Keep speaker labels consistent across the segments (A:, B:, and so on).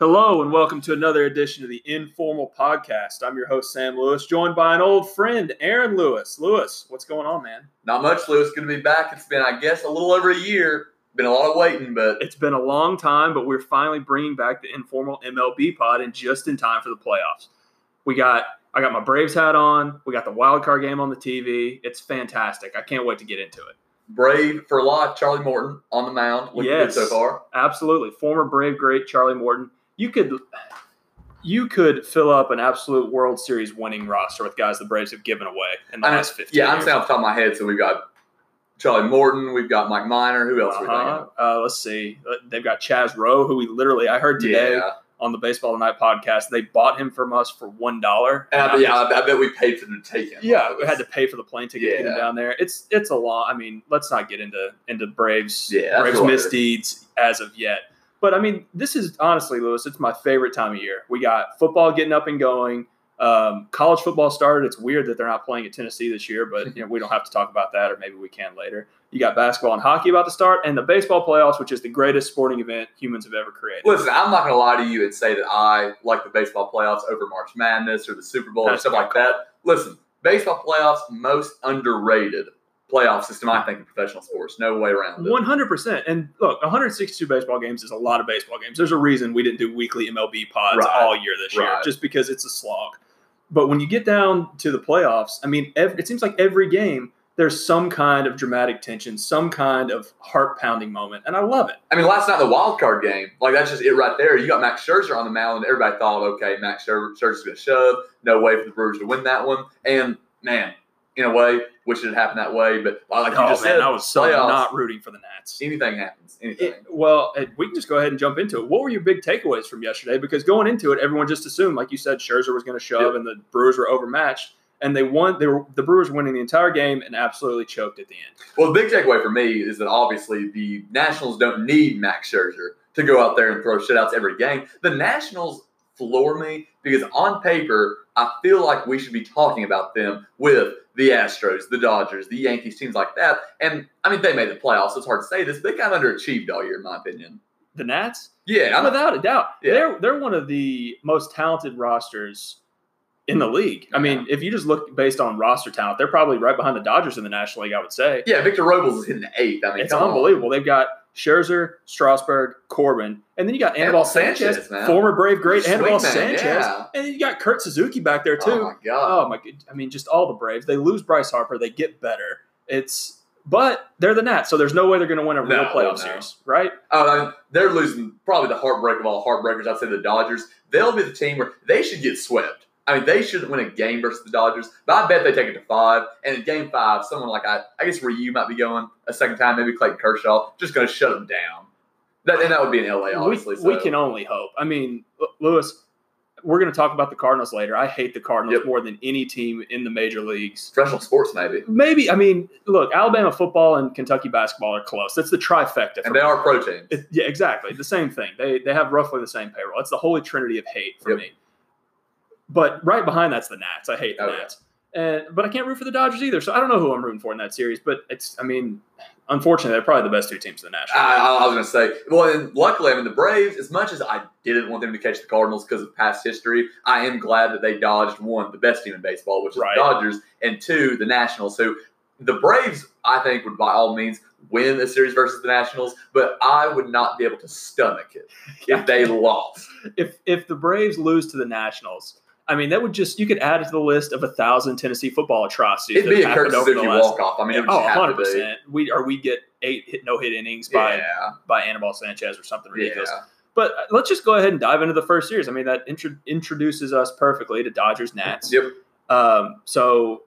A: Hello and welcome to another edition of the Informal Podcast. I'm your host, Sam Lewis, joined by an old friend, Aaron Lewis. Lewis, what's going on, man?
B: Not much, Lewis. Good to be back. It's been, I guess, a little over a year. Been a lot of waiting, but
A: It's been a long time, but we're finally bringing back the Informal MLB pod and just in time for the playoffs. We got, I got my Braves hat on. We got the wild card game on the TV. It's fantastic. I can't wait to get into it.
B: brave for life. Charlie Morton on the mound. Looking
A: Yes.
B: good so far.
A: Absolutely, former Brave great Charlie Morton. You could, you could fill up an absolute World Series winning roster with guys the Braves have given away in the
B: I-
A: last 15
B: Yeah, I'm saying off the top of my head. So we've got Charlie Morton. We've got Mike Minor. Who else? we
A: Uh-huh. Uh, let's see. Uh, They've got Chaz Roe, who we literally I heard today
B: Yeah,
A: on the Baseball Tonight podcast. They bought him from us for one dollar.
B: and I, bet- yeah, I, I bet we paid for them to take him.
A: yeah, we had to pay for the plane ticket to get him down there. It's it's a lot. I mean, let's not get into into Braves
B: Yeah,
A: Braves misdeeds as of yet. But I mean, this is honestly, Lewis, it's my favorite time of year. We got football getting up and going. Um, college football started. It's weird that they're not playing at Tennessee this year, but you know we don't have to talk about that, or maybe we can later. You got basketball and hockey about to start, and the baseball playoffs, which is the greatest sporting event humans have ever created.
B: Listen, I'm not going to lie to you and say that I like the baseball playoffs over March Madness or the Super Bowl or
A: That's
B: stuff like that. Listen, baseball playoffs most underrated playoff system I think in professional sports. No way around it.
A: One hundred percent. And look, 162 baseball games is a lot of baseball games. There's a reason we didn't do weekly MLB pods
B: Right.
A: all year this year, just because it's a slog. But when you get down to the playoffs, I mean, ev it seems like every game there's some kind of dramatic tension, some kind of heart pounding moment, and I love it.
B: I mean, last night the wild card game, like that's just it right there. You got Max Scherzer on the mound, and everybody thought, okay, Max Scherzer, Scherzer's going to shove. No way for the Brewers to win that one. And man, in a way, wish it had happened that way. But like you
A: oh
B: just
A: man,
B: said,
A: I was so
B: playoffs,
A: not rooting for the Nats.
B: anything happens. Anything.
A: It- well, uh, we can just go ahead and jump into it. What were your big takeaways from yesterday? Because going into it, everyone just assumed, like you said, Scherzer was going to shove,
B: Yep.
A: and the Brewers were overmatched, and they won. They were the Brewers winning the entire game and absolutely choked at the end.
B: Well, the big takeaway for me is that obviously the Nationals don't need Max Scherzer to go out there and throw shutouts every game. The Nationals floor me because on paper, I feel like we should be talking about them with the Astros, the Dodgers, the Yankees, teams like that. And I mean, they made the playoffs, so it's hard to say this, but they kind of underachieved all year, in my opinion.
A: The Nats,
B: Yeah, I'm,
A: without a doubt,
B: Yeah.
A: they're they're one of the most talented rosters in the league. I mean, if you just look based on roster talent, they're probably right behind the Dodgers in the National League. I would say.
B: yeah. Victor Robles is hitting the eighth. I mean,
A: It's
B: come on.
A: unbelievable. They've got Scherzer, Strasburg, Corbin, and then you got Anibal Sanchez,
B: Sanchez, man.
A: former Brave great Anibal Sanchez,
B: yeah.
A: and then you got Kurt Suzuki back there too.
B: Oh my god.
A: Oh my god! I mean, just all the Braves. They lose Bryce Harper, they get better. It's but they're the Nats, so there's no way they're going to win a real
B: No,
A: playoff
B: no.
A: series, right?
B: Oh, I they're losing probably the heartbreak of all heartbreakers. I'd say the Dodgers. They'll be the team where they should get swept. I mean, they shouldn't win a game versus the Dodgers, but I bet they take it to five. And in game five, someone like I, I guess Ryu might be going a second time, maybe Clayton Kershaw, just going to shut them down. That, and that would be in LA, obviously.
A: we
B: so.
A: can only hope. I mean, Lewis, we're going to talk about the Cardinals later. I hate the Cardinals
B: Yep.
A: more than any team in the major leagues.
B: professional sports, maybe.
A: Maybe I mean, look, Alabama football and Kentucky basketball are close. That's the trifecta.
B: And they are pro teams.
A: It, yeah, exactly. The same thing. They they have roughly the same payroll. It's the holy trinity of hate for
B: Yep.
A: me. But right behind that's the Nats. I hate the
B: Oh, yeah.
A: Nats. And but I can't root for the Dodgers either. So I don't know who I'm rooting for in that series. But it's I mean, unfortunately, they're probably the best two teams in the National.
B: I, I was going to say, well, and luckily, I mean, the Braves, as much as I didn't want them to catch the Cardinals because of past history, I am glad that they dodged one, the best team in baseball, which is
A: Right.
B: the Dodgers, and two, the Nationals. So the Braves, I think, would by all means win the series versus the Nationals, but I would not be able to stomach it if they lost.
A: if if the Braves lose to the Nationals, I mean that would just you could add it to the list of a thousand Tennessee football atrocities.
B: It'd be
A: that
B: a Kurt
A: happened over the
B: Suzuki
A: last-
B: walk off. I mean, it would
A: oh, 100 percent. We or we get eight hit no hit innings by
B: Yeah,
A: by Anibal Sanchez or something ridiculous.
B: yeah.
A: But uh, let's just go ahead and dive into the first series. I mean, that intro- introduces us perfectly to Dodgers Nats.
B: Yep.
A: Um, so,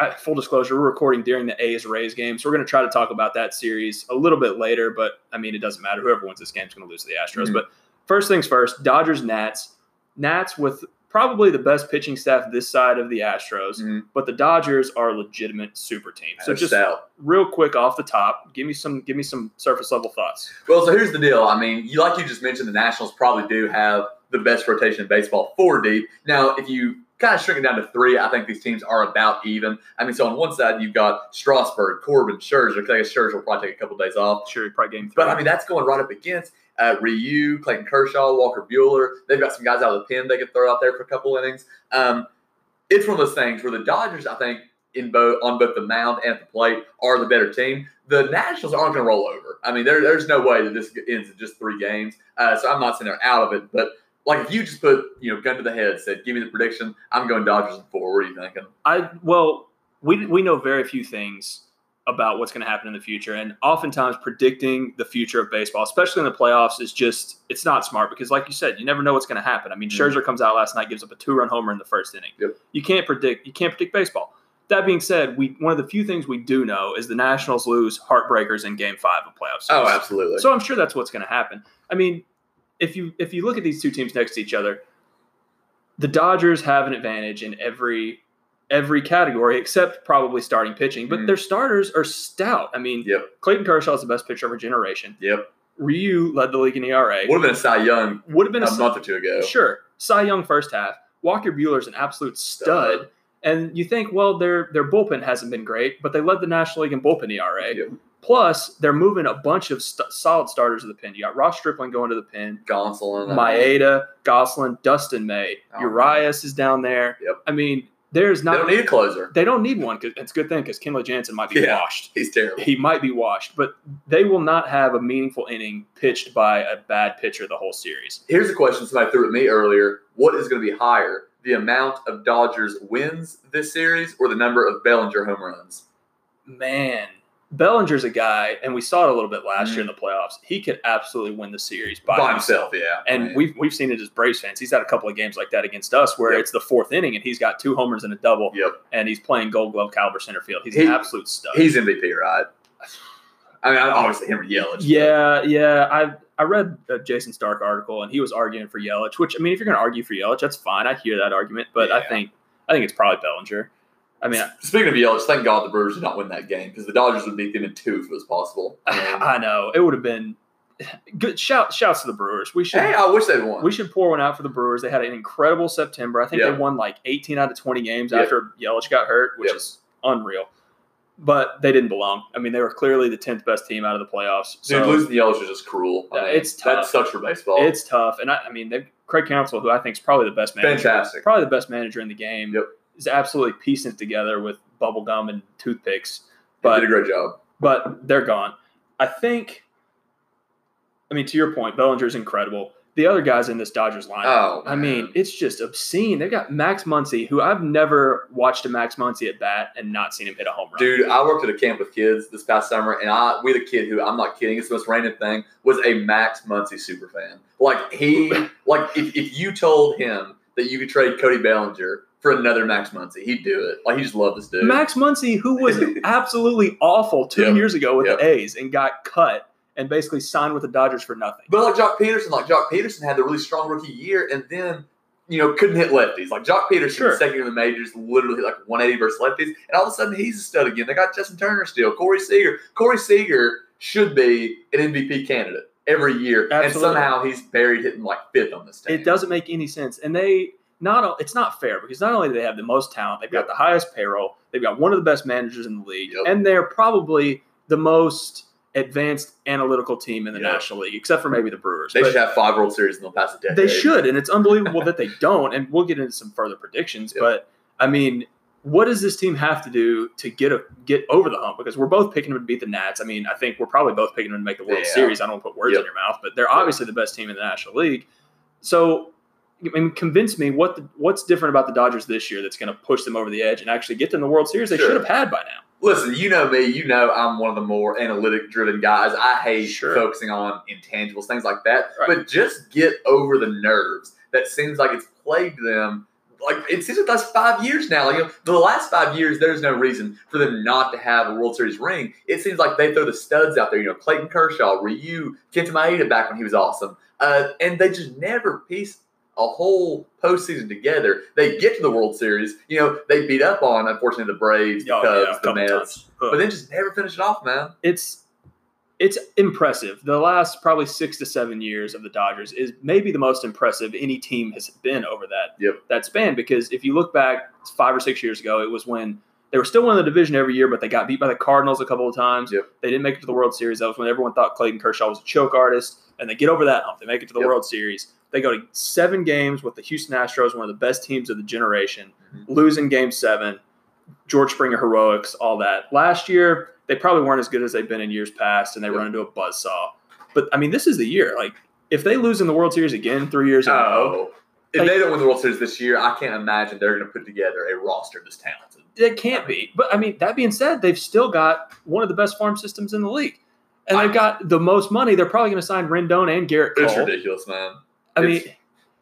A: uh, full disclosure, we're recording during the A's Rays game, so we're going to try to talk about that series a little bit later. But I mean, it doesn't matter. Whoever wins this game is going to lose to the Astros.
B: Mhm.
A: But first things first, Dodgers Nats. Nats with probably the best pitching staff this side of the Astros,
B: Mhm.
A: but the Dodgers are a legitimate super team. So just real quick off the top, give me some give me some surface level thoughts.
B: Well, so here's the deal. I mean, you like you just mentioned, the Nationals probably do have the best rotation in baseball, four deep. Now, if you kind of shrink it down to three, I think these teams are about even. I mean, so on one side you've got Strasburg, Corbin, Scherzer. 'cause I guess Scherzer will probably take a couple days off.
A: Sure, probably game three.
B: But I mean, that's going right up against Uh, Ryu, Clayton Kershaw, Walker Buehler. They've got some guys out of the pen they could throw out there for a couple innings. Um, it's one of those things where the Dodgers, I think, in both on both the mound and the plate, are the better team. The Nationals aren't going to roll over. I mean, there, there's no way that this ends in just three games. Uh, so I'm not saying they're out of it, but like if you just put you know gun to the head, said give me the prediction, I'm going Dodgers in four. What are you thinking?
A: I well, we we know very few things about what's going to happen in the future, and oftentimes predicting the future of baseball, especially in the playoffs, is just it's not smart because, like you said, you never know what's going to happen. I mean,
B: Mhm.
A: Scherzer comes out last night, gives up a two-run homer in the first inning.
B: Yep.
A: You can't predict. You can't predict baseball. That being said, we one of the few things we do know is the Nationals lose heartbreakers in Game Five of playoffs.
B: Oh, absolutely.
A: So I'm sure that's what's going to happen. I mean, if you if you look at these two teams next to each other, the Dodgers have an advantage in every every category except probably starting pitching, but
B: Mhm.
A: their starters are stout. I mean,
B: Yep.
A: Clayton Kershaw is the best pitcher of our generation.
B: Yep.
A: Ryu led the league in ERA.
B: Would have been a Cy Young
A: Would have been
B: a
A: a,
B: month or two ago.
A: sure Cy Young first half. Walker Buehler's an absolute stud. And you think, well, their their bullpen hasn't been great, but they led the National League in bullpen ERA.
B: Yep.
A: Plus, they're moving a bunch of st- solid starters to the pin. You got Ross Stripling going to the pin.
B: Gonsolin.
A: Maeda, Goslin, Dustin May,
B: Oh,
A: Urias is down there.
B: Yep.
A: I mean, there's not.
B: They don't need a closer.
A: they don't need one. Cause it's a good thing because Kenley Jansen might be
B: Yeah.
A: washed.
B: He's terrible.
A: He might be washed, but they will not have a meaningful inning pitched by a bad pitcher the whole series.
B: Here's a question somebody threw at me earlier. What is going to be higher, the amount of Dodgers wins this series or the number of Bellinger home runs?
A: Man, Bellinger's a guy, and we saw it a little bit last
B: Mhm.
A: year in the playoffs. He could absolutely win the series by,
B: By,
A: himself.
B: himself, yeah.
A: And
B: Man.
A: we've we've seen it as Braves fans. He's had a couple of games like that against us, where
B: Yep.
A: it's the fourth inning and he's got two homers and a double,
B: Yep.
A: and he's playing Gold Glove caliber center field. He's
B: He-
A: an absolute stud.
B: He's MVP, right? I mean, obviously him or Yelich.
A: Yeah, yeah. I I read a Jayson Stark article and he was arguing for Yelich, which I mean, if you're going to argue for Yelich, that's fine. I hear that argument, but I think I think it's probably Bellinger. I mean,
B: Speaking of Yelich, thank God the Brewers did not win that game because the Dodgers would beat them in two if it was possible. I
A: I know it would have been good. Shout shouts to the Brewers. We should
B: hey, I wish they'd won.
A: we should pour one out for the Brewers. They had an incredible September. I think
B: Yeah.
A: they won like 18 out of 20 games
B: Yeah.
A: after Yelich got hurt, which
B: Yeah.
A: is unreal. But they didn't belong. I mean, they were clearly the 10th best team out of the playoffs. So
B: Dude, losing to Yelich is just cruel. I mean,
A: it's
B: That
A: tough.
B: sucks for baseball.
A: it's tough. And I, I mean, Craig Counsell, who I think is probably the best manager,
B: fantastic.
A: probably the best manager in the game,
B: Yep.
A: Is absolutely piecing it together with bubble gum and toothpicks. But
B: did a great job.
A: but they're gone. I think. I mean, to your point, Bellinger's incredible. The other guys in this Dodgers lineup.
B: Oh,
A: I mean, it's just obscene. They've got Max Muncy, who I've never watched a Max Muncy at bat and not seen him hit a home run.
B: Dude, I worked at a camp with kids this past summer, and I we had a kid who I'm not kidding, it's the most random thing, was a Max Muncy super fan. Like he like if, if you told him that you could trade Cody Bellinger for another Max Muncy, he'd do it. Like he just loved this dude.
A: Max Muncy, who was absolutely awful two
B: Yep.
A: years ago with
B: Yep.
A: the A's and got cut and basically signed with the Dodgers for nothing.
B: But like Joc Pederson, like Joc Pederson had the really strong rookie year and then you know, couldn't hit lefties. Like Joc Pederson,
A: Sure.
B: second year in the majors, literally like 180 versus lefties, and all of a sudden he's a stud again. They got Justin Turner still, Corey Seager. Corey Seager should be an MVP candidate every year, and somehow he's buried hitting like fifth on this team.
A: It doesn't make any sense. And they not it's not fair because not only do they have the most talent, they've got the highest payroll, they've got one of the best managers in the league,
B: Yep.
A: and they're probably the most advanced analytical team in the
B: Yep.
A: National League, except for maybe the Brewers.
B: They
A: But
B: should have five World Series in the past decade.
A: they should, and it's unbelievable that they don't. And we'll get into some further predictions.
B: Yep.
A: But I mean, what does this team have to do to get a get over the hump? Because we're both picking them to beat the Nats. I mean, I think we're probably both picking them to make the World
B: Yeah.
A: Series. I don't put words
B: Yep.
A: in your mouth, but they're obviously the best team in the National League. So, I mean, convince me what the, what's different about the Dodgers this year that's going to push them over the edge and actually get them the World Series they
B: Sure.
A: should have had by now.
B: Listen, you know me. You know I'm one of the more analytic driven guys. I hate
A: Sure.
B: focusing on intangibles, things like that.
A: Right.
B: But just get over the nerves that seems like it's plagued them. Like it seems like that's five years now. Like you know, the last five years, there's no reason for them not to have a World Series ring. It seems like they throw the studs out there. You know, Clayton Kershaw, Ryu, Kenta Maeda back when he was awesome, uh, and they just never piece a whole postseason together. They get to the World Series. You know, they beat up on unfortunately the Braves, the
A: Oh,
B: Cubs,
A: yeah,
B: the
A: couple
B: Mets, but then just never finish it off, man.
A: it's it's impressive. The last probably six to seven years of the Dodgers is maybe the most impressive any team has been over that
B: Yep.
A: that span. Because if you look back five or six years ago, it was when They were still winning the division every year, but they got beat by the Cardinals a couple of times.
B: Yep.
A: They didn't make it to the World Series. That was when everyone thought Clayton Kershaw was a choke artist, and they get over that hump. They make it to the
B: Yep.
A: World Series. They go to seven games with the Houston Astros, one of the best teams of the generation,
B: Mhm.
A: losing game seven. George Springer heroics, all that. Last year, they probably weren't as good as they've been in years past, and they run into a buzzsaw. But I mean, this is the year. Like, if they lose in the World Series again three years in a row,
B: Oh. If
A: Like-
B: they don't win the World Series this year, I can't imagine they're going to put together a roster this talented.
A: it can't be. But I mean, that being said, they've still got one of the best farm systems in the league, and they've got the most money. They're probably going to sign Rendon and Gerrit
B: It's ridiculous, man.
A: I mean,
B: It's-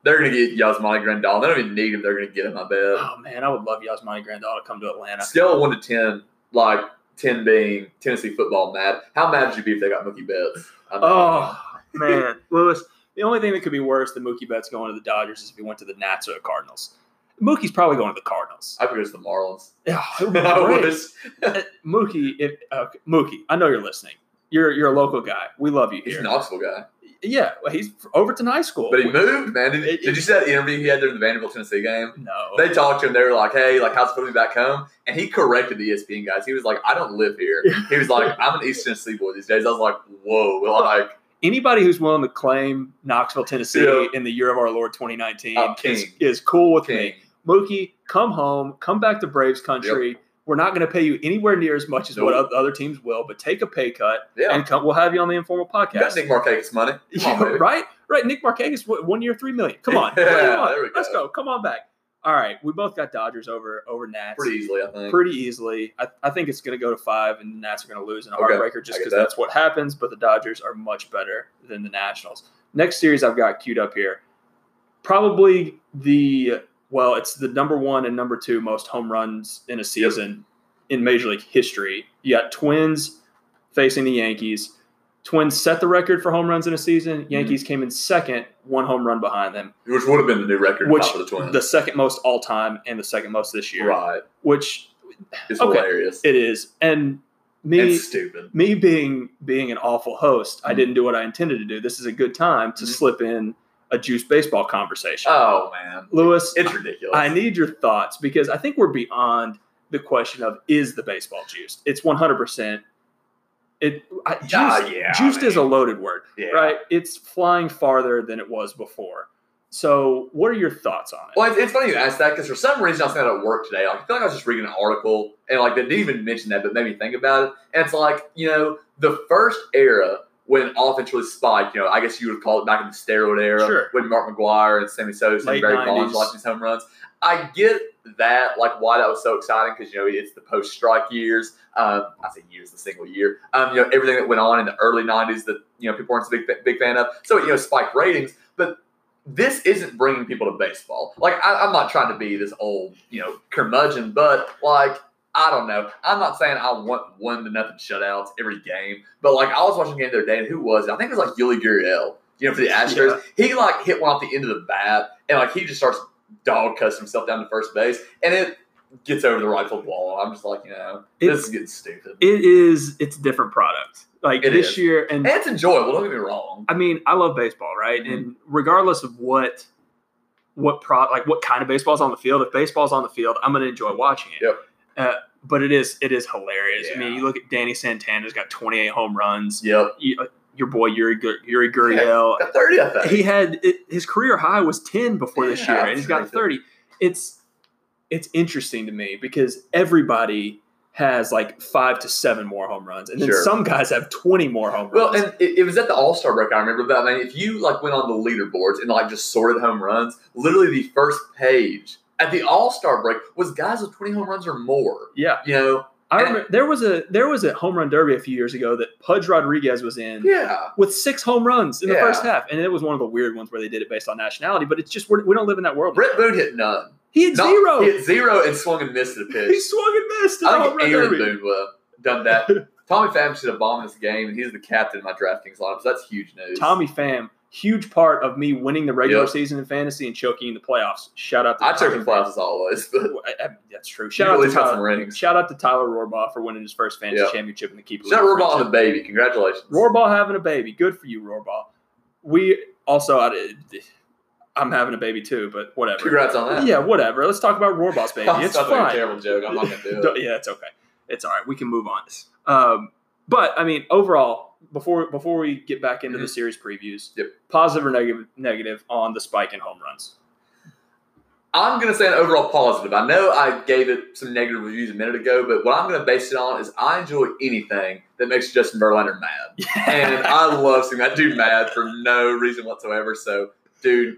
B: They're going to get Yasmani Grandal. They don't even need him. They're going to get him, I bet.
A: oh man, I would love Yasmani Grandal to come to Atlanta.
B: Scale of 1 to 10, like 10 being Tennessee football mad. How mad would you be if they got Mookie Betts?
A: Oh man, Lewis. The only thing that could be worse than Mookie Betts going to the Dodgers is if he went to the Nats or the Cardinals. Mookie's probably going to the Cardinals.
B: I it's the Marlins.
A: Yeah, it would be
B: I
A: great.
B: wish.
A: Uh, Mookie, if okay, Mookie, I know you're listening. You're you're a local guy. We love you
B: He's
A: here.
B: a Knoxville guy.
A: Yeah, well, he's Overton High School.
B: But he moved, man. Did,
A: It-
B: did you see that interview he had during the Vanderbilt Tennessee game?
A: no,
B: They talked to him. They were like, "Hey, like, how's it to be back home?" And he corrected the ESPN guys. He was like, "I don't live here." He was like, "I'm an East Tennessee boy these days." I was like, "Whoa!" Like,
A: anybody who's willing to claim Knoxville, Tennessee,
B: Yeah.
A: in the year of our Lord 2019 is, is cool with
B: king.
A: me. Mookie, come home, come back to Braves country. We're not going to pay you anywhere near as much as what other teams will, but take a pay cut
B: Yeah,
A: and come. We'll have you on the informal
B: you got
A: podcast.
B: Nick Markakis money. On,
A: right, right. Nick Markakis, one year, three million. Come on,
B: Yeah, there we
A: let's
B: go.
A: go. Come on back. All right, we both got Dodgers over over Nats
B: Pretty easily, I think.
A: pretty easily. I, I think it's going to go to five, and the Nats are going to lose in a
B: Okay,
A: heartbreaker just because
B: that.
A: that's what happens. But the Dodgers are much better than the Nationals. Next series I've got queued up here, probably the well, it's the number one and number two most home runs in a season in Major League history. You got Twins facing the Yankees. Twins set the record for home runs in a season.
B: Mm-hmm.
A: Yankees came in second, one home run behind them,
B: Which would have been the new record
A: which
B: the Twins.
A: the second most all time and the second most this year.
B: right.
A: Which
B: It's
A: Okay.
B: hilarious.
A: it is. And me
B: and stupid.
A: me being being an awful host, I
B: Mhm.
A: didn't do what I intended to do. This is a good time to
B: Mhm.
A: slip in a juice baseball conversation.
B: Oh man,
A: Lewis,
B: it's ridiculous.
A: I need your thoughts because I think we're beyond the question of is the baseball juiced. It's 100%. It I, juiced,
B: Ah, yeah,
A: juiced is a loaded word,
B: yeah.
A: right? It's flying farther than it was before. So, what are your thoughts on it?
B: Well, it's, it's funny you asked that because for some reason I was thinking at work today. Like, I feel like I was just reading an article and like they didn't even mention that, but made me think about it. And it's like you know the first era when offense really spiked. You know, I guess you would call it back in the steroid era
A: Sure.
B: when Mark McGwire and Sammy Sosa and Barry Bonds
A: 90s.
B: watching these home runs. I get that, like why that was so exciting because you know it's the post strike years. Um, I say years, the single year. Um, you know everything that went on in the early '90s that you know people weren't so big big fan of. So you know spike ratings, but this isn't bringing people to baseball. Like I, I'm not trying to be this old you know curmudgeon, but like. I don't know. I'm not saying I want one to nothing shutouts every game, but like I was watching a game the other day, and who was it? I think it was like Yuli Gurriel. You know, for the Astros, he like hit one off the end of the bat, and like he just starts dog cussing himself down to first base, and it gets over the right field wall. I'm just like, you know,
A: It's-
B: this is getting stupid.
A: it is it's a different product. Like
B: It
A: this
B: is.
A: year and
B: and it's enjoyable. Don't get me wrong.
A: I mean, I love baseball, right?
B: Mhm.
A: And regardless of what what pro like what kind of baseball's on the field, if baseball's on the field, I'm gonna enjoy watching it.
B: Yep.
A: Uh, but it is it is hilarious. I mean, you look at Danny Santana's got 28 home runs.
B: Yep,
A: You, uh, your boy Yuli Yuli Gurriel,
B: got thirty. I think.
A: he had it, his career high was 10 before this year, and he's got 30. It's it's interesting to me because everybody has like five to seven more home runs, and then
B: Sure.
A: some guys have 20 more home
B: Well,
A: runs.
B: Well, and it, it was at the All Star break. I remember that. I mean, if you like went on the leaderboards and like just sorted home runs, literally the first page at the All Star break was guys with twenty home runs or more.
A: yeah,
B: You know,
A: I
B: And-
A: remember there was a there was a home run derby a few years ago that Pudge Rodriguez was in
B: yeah,
A: with six home runs in the first half, and it was one of the weird ones where they did it based on nationality. But it's just we're, we don't live in that world.
B: Bret Boone hit none.
A: he had
B: Not-
A: zero.
B: He hit zero and swung and missed at pitch.
A: He swung and missed
B: I think Aaron
A: derby.
B: Boone would have done that. Tommy Pham should have bombed this game, and he's the captain of my DraftKings lineup. So that's huge news.
A: Tommy Pham, huge part of me winning the regular
B: Yep.
A: season in fantasy and choking in the playoffs. Shout out to
B: I took
A: Tommy
B: the playoffs as always, but
A: I- I- That's true. Shout out, to
B: least some
A: Tyler, shout out to Tyler Rohrbaugh for winning his first fantasy
B: Yep.
A: championship in the keeper.
B: Shout out Rohrbaugh
A: friendship.
B: the baby. Congratulations.
A: Rohrbaugh having a baby. Good for you, Rohrbaugh. We also, I, I'm having a baby too, but whatever.
B: Congrats on that.
A: Yeah, whatever. Let's talk about Rohrbaugh's baby. It's
B: a
A: fine.
B: terrible joke. I'm not gonna do it.
A: yeah, it's okay. It's all right. We can move on. Um, but I mean, overall, before before we get back into the
B: Mhm.
A: series previews,
B: Yep.
A: positive or negative negative on the spike in home runs.
B: I'm gonna say an overall positive. I know I gave it some negative reviews a minute ago, but what I'm gonna base it on is I enjoy anything that makes Justin Verlander mad, and I love seeing that dude mad for no reason whatsoever. So, dude,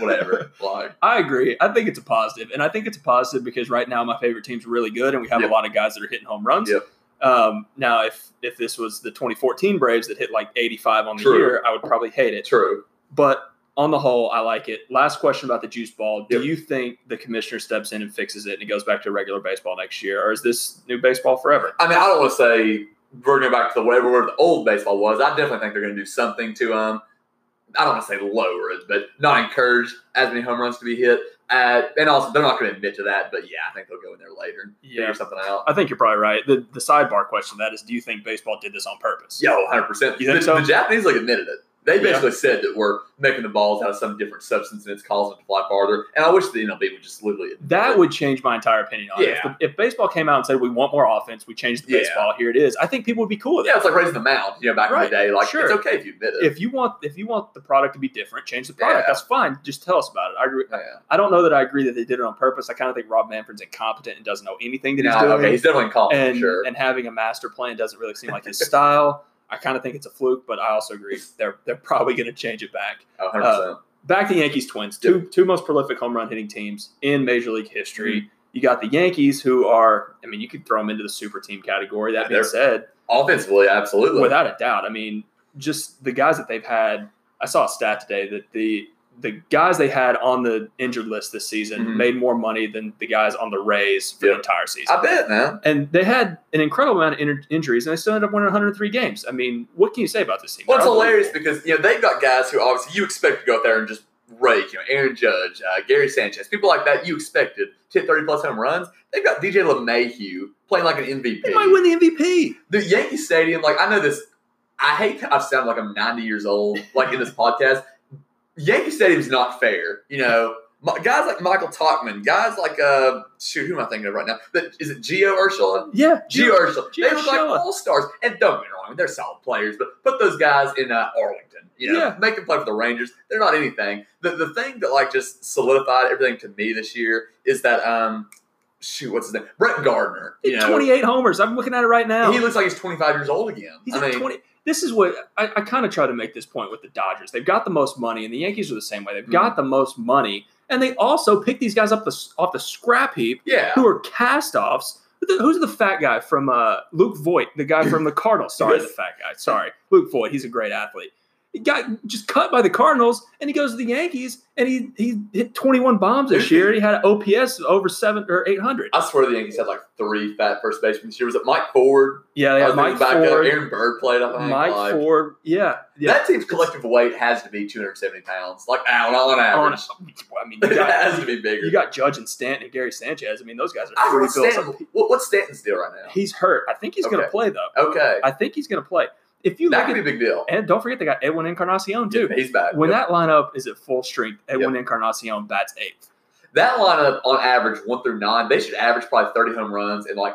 B: whatever. Like,
A: I agree. I think it's a positive, and I think it's a positive because right now my favorite team's really good, and we have
B: Yep.
A: a lot of guys that are hitting home runs.
B: Yep.
A: Um, now, if if this was the 2014 Braves that hit like 85 on the
B: True.
A: year, I would probably hate it.
B: true.
A: But on the whole, I like it. Last question about the juice ball: Do
B: Yep.
A: you think the commissioner steps in and fixes it, and it goes back to regular baseball next year, or is this new baseball forever?
B: I mean, I don't want to say we're going back to the whatever where the old baseball was. I definitely think they're going to do something to them. I don't want to say lower it, but not encourage as many home runs to be hit. Uh, and also, they're not going to admit to that. But yeah, I think they'll go in there later and
A: Yeah.
B: figure something out.
A: I think you're probably right. The the sidebar question that is: Do you think baseball did this on purpose?
B: Yo, 100%.
A: You think
B: the,
A: so?
B: the Japanese like admitted it. They
A: Yeah.
B: basically said that we're making the balls out of some different substance and it's causing them to fly farther. And I wish the MLB would just literally
A: That would change my entire opinion on it. If,
B: Yeah.
A: the- if baseball came out and said we want more offense, we changed the
B: Yeah.
A: baseball. Here it is. I think people would be cool with
B: Yeah, it's like raising the mound, you know, back in the day. Like,
A: Sure.
B: it's okay if you admit it.
A: If you want, if you want the product to be different, change the product.
B: Yeah.
A: That's fine. Just tell us about it. I agree.
B: Oh, yeah.
A: I don't know that I agree that they did it on purpose. I kind of think Rob Manfred's incompetent and doesn't know anything that he's doing.
B: okay, he's definitely incompetent,
A: and
B: sure.
A: and having a master plan doesn't really seem like his style. I kind of think it's a fluke, but I also agree they're they're probably going to change it back.
B: Oh, 100%.
A: Back to the Yankees Twins, two two most prolific home run hitting teams in Major League history.
B: Mm-hmm.
A: You got the Yankees, who are, I mean, you could throw them into the super team category. That
B: Yeah,
A: being said,
B: Offensively, absolutely.
A: without a doubt, I mean, just the guys that they've had. I saw a stat today that the the guys they had on the injured list this season
B: Mhm.
A: made more money than the guys on the Rays for
B: Yeah.
A: the entire season.
B: I bet, man.
A: and they had an incredible amount of in- injuries, and they still ended up winning 103 games. I mean, what can you say about this team?
B: Well, it's hilarious because you know they've got guys who obviously you expect to go out there and just rake. You know, Aaron Judge, uh, Gary Sanchez, people like that. You expected to hit thirty plus home runs. They've got DJ LeMahieu playing like an MVP.
A: They might win the MVP.
B: the Yankee Stadium. Like I know this. I hate. I sound like I'm 90 years old. Like in this podcast, Yankee Stadium's not fair. You know, guys like Michael Tauchman, guys like uh, shoot, who am I thinking of right now? That is it. Gio Urshela.
A: Yeah,
B: Gio Urshela.
A: Gio
B: They look like all stars. And don't get me wrong, they're solid players, but put those guys in uh, Arlington. You know,
A: Yeah.
B: make them play for the Rangers. They're not anything. The the thing that like just solidified everything to me this year is that um shoot, what's his name? Brett Gardner. You know,
A: 28 homers. I'm looking at it right now.
B: he looks like he's 25 years old again.
A: He's
B: I mean,
A: 20. This is what I, I kind of try to make this point with the Dodgers. They've got the most money, and the Yankees are the same way. They've
B: Mm-hmm.
A: got the most money, and they also pick these guys up the, off the scrap heap
B: yeah.
A: who are cast offs. Who's the fat guy from uh, Luke Voit, the guy from the Cardinals? Sorry, the fat guy. Sorry, Luke Voit. He's a great athlete. He got just cut by the Cardinals, and he goes to the Yankees, and he he hit 21 bombs this year. He had an OPS over seven or 800.
B: I swear the Yankees had like three fat first basemen this year. Was it Mike Ford?
A: Yeah, they had Mike
B: back up.
A: Ford.
B: Aaron Bird played, I think.
A: Mike
B: like,
A: Ford. Yeah, yeah.
B: That team's collective weight has to be 270 pounds. Like, on, on average.
A: I mean, you
B: it has to be bigger.
A: you got Judge and Stanton and Gary Sanchez. I mean, those guys are pretty built.
B: Stanton, what, what's Stanton's deal right now?
A: He's hurt. I think he's going to play though.
B: Okay.
A: I think he's going to play. If you
B: That
A: look
B: could
A: at
B: be a big deal.
A: and don't forget they got Edwin Encarnacion too.
B: He's back.
A: When
B: Yep.
A: that lineup is at full strength, Edwin Encarnacion bats eighth.
B: that lineup on average, one through nine, they should average probably 30 home runs and like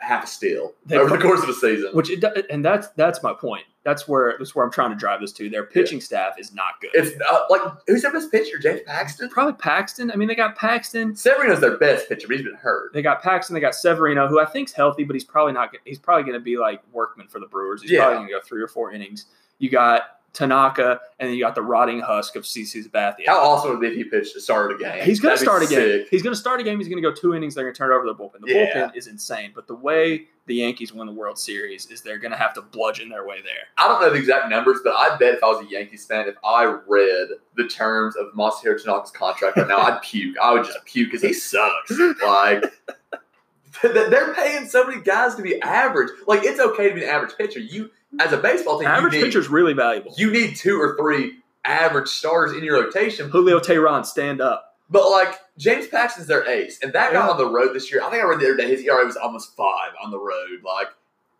B: half a steal
A: They-
B: over the course of a season.
A: Which it, and that's that's my point. That's where that's where I'm trying to drive this to. Their pitching staff is not good.
B: It's uh, like, who's their best pitcher? James Paxton?
A: Probably Paxton. I mean, they got Paxton.
B: Severino's their best pitcher, but he's been hurt.
A: They got Paxton. They got Severino, who I think's healthy, but he's probably not. He's probably going to be like Workman for the Brewers. He's
B: Yeah.
A: probably going to go three or four innings. You got Tanaka, and then you got the rotting husk of CC Sabathia.
B: How awesome would it be if he pitched to start a game?
A: He's going to start a game. He's going to start a game. He's going to go two innings. They're going to turn it over to the bullpen. The
B: Yeah.
A: bullpen is insane, but the way the Yankees win the World Series is they're going to have to bludgeon their way there.
B: I don't know the exact numbers, but I bet if I was a Yankees fan, if I read the terms of Masahiro Tanaka's contract right now, I'd puke. I would just puke because he sucks. Like they're paying so many guys to be average. Like it's okay to be an average pitcher. You as a baseball team,
A: Average
B: you need,
A: pitcher's really valuable.
B: you need two or three average stars in your rotation.
A: Julio Teheran, stand up.
B: But like James Paxton's their ace, and that guy on the road this year, I think I read the other day his ERA was almost five on the road. Like,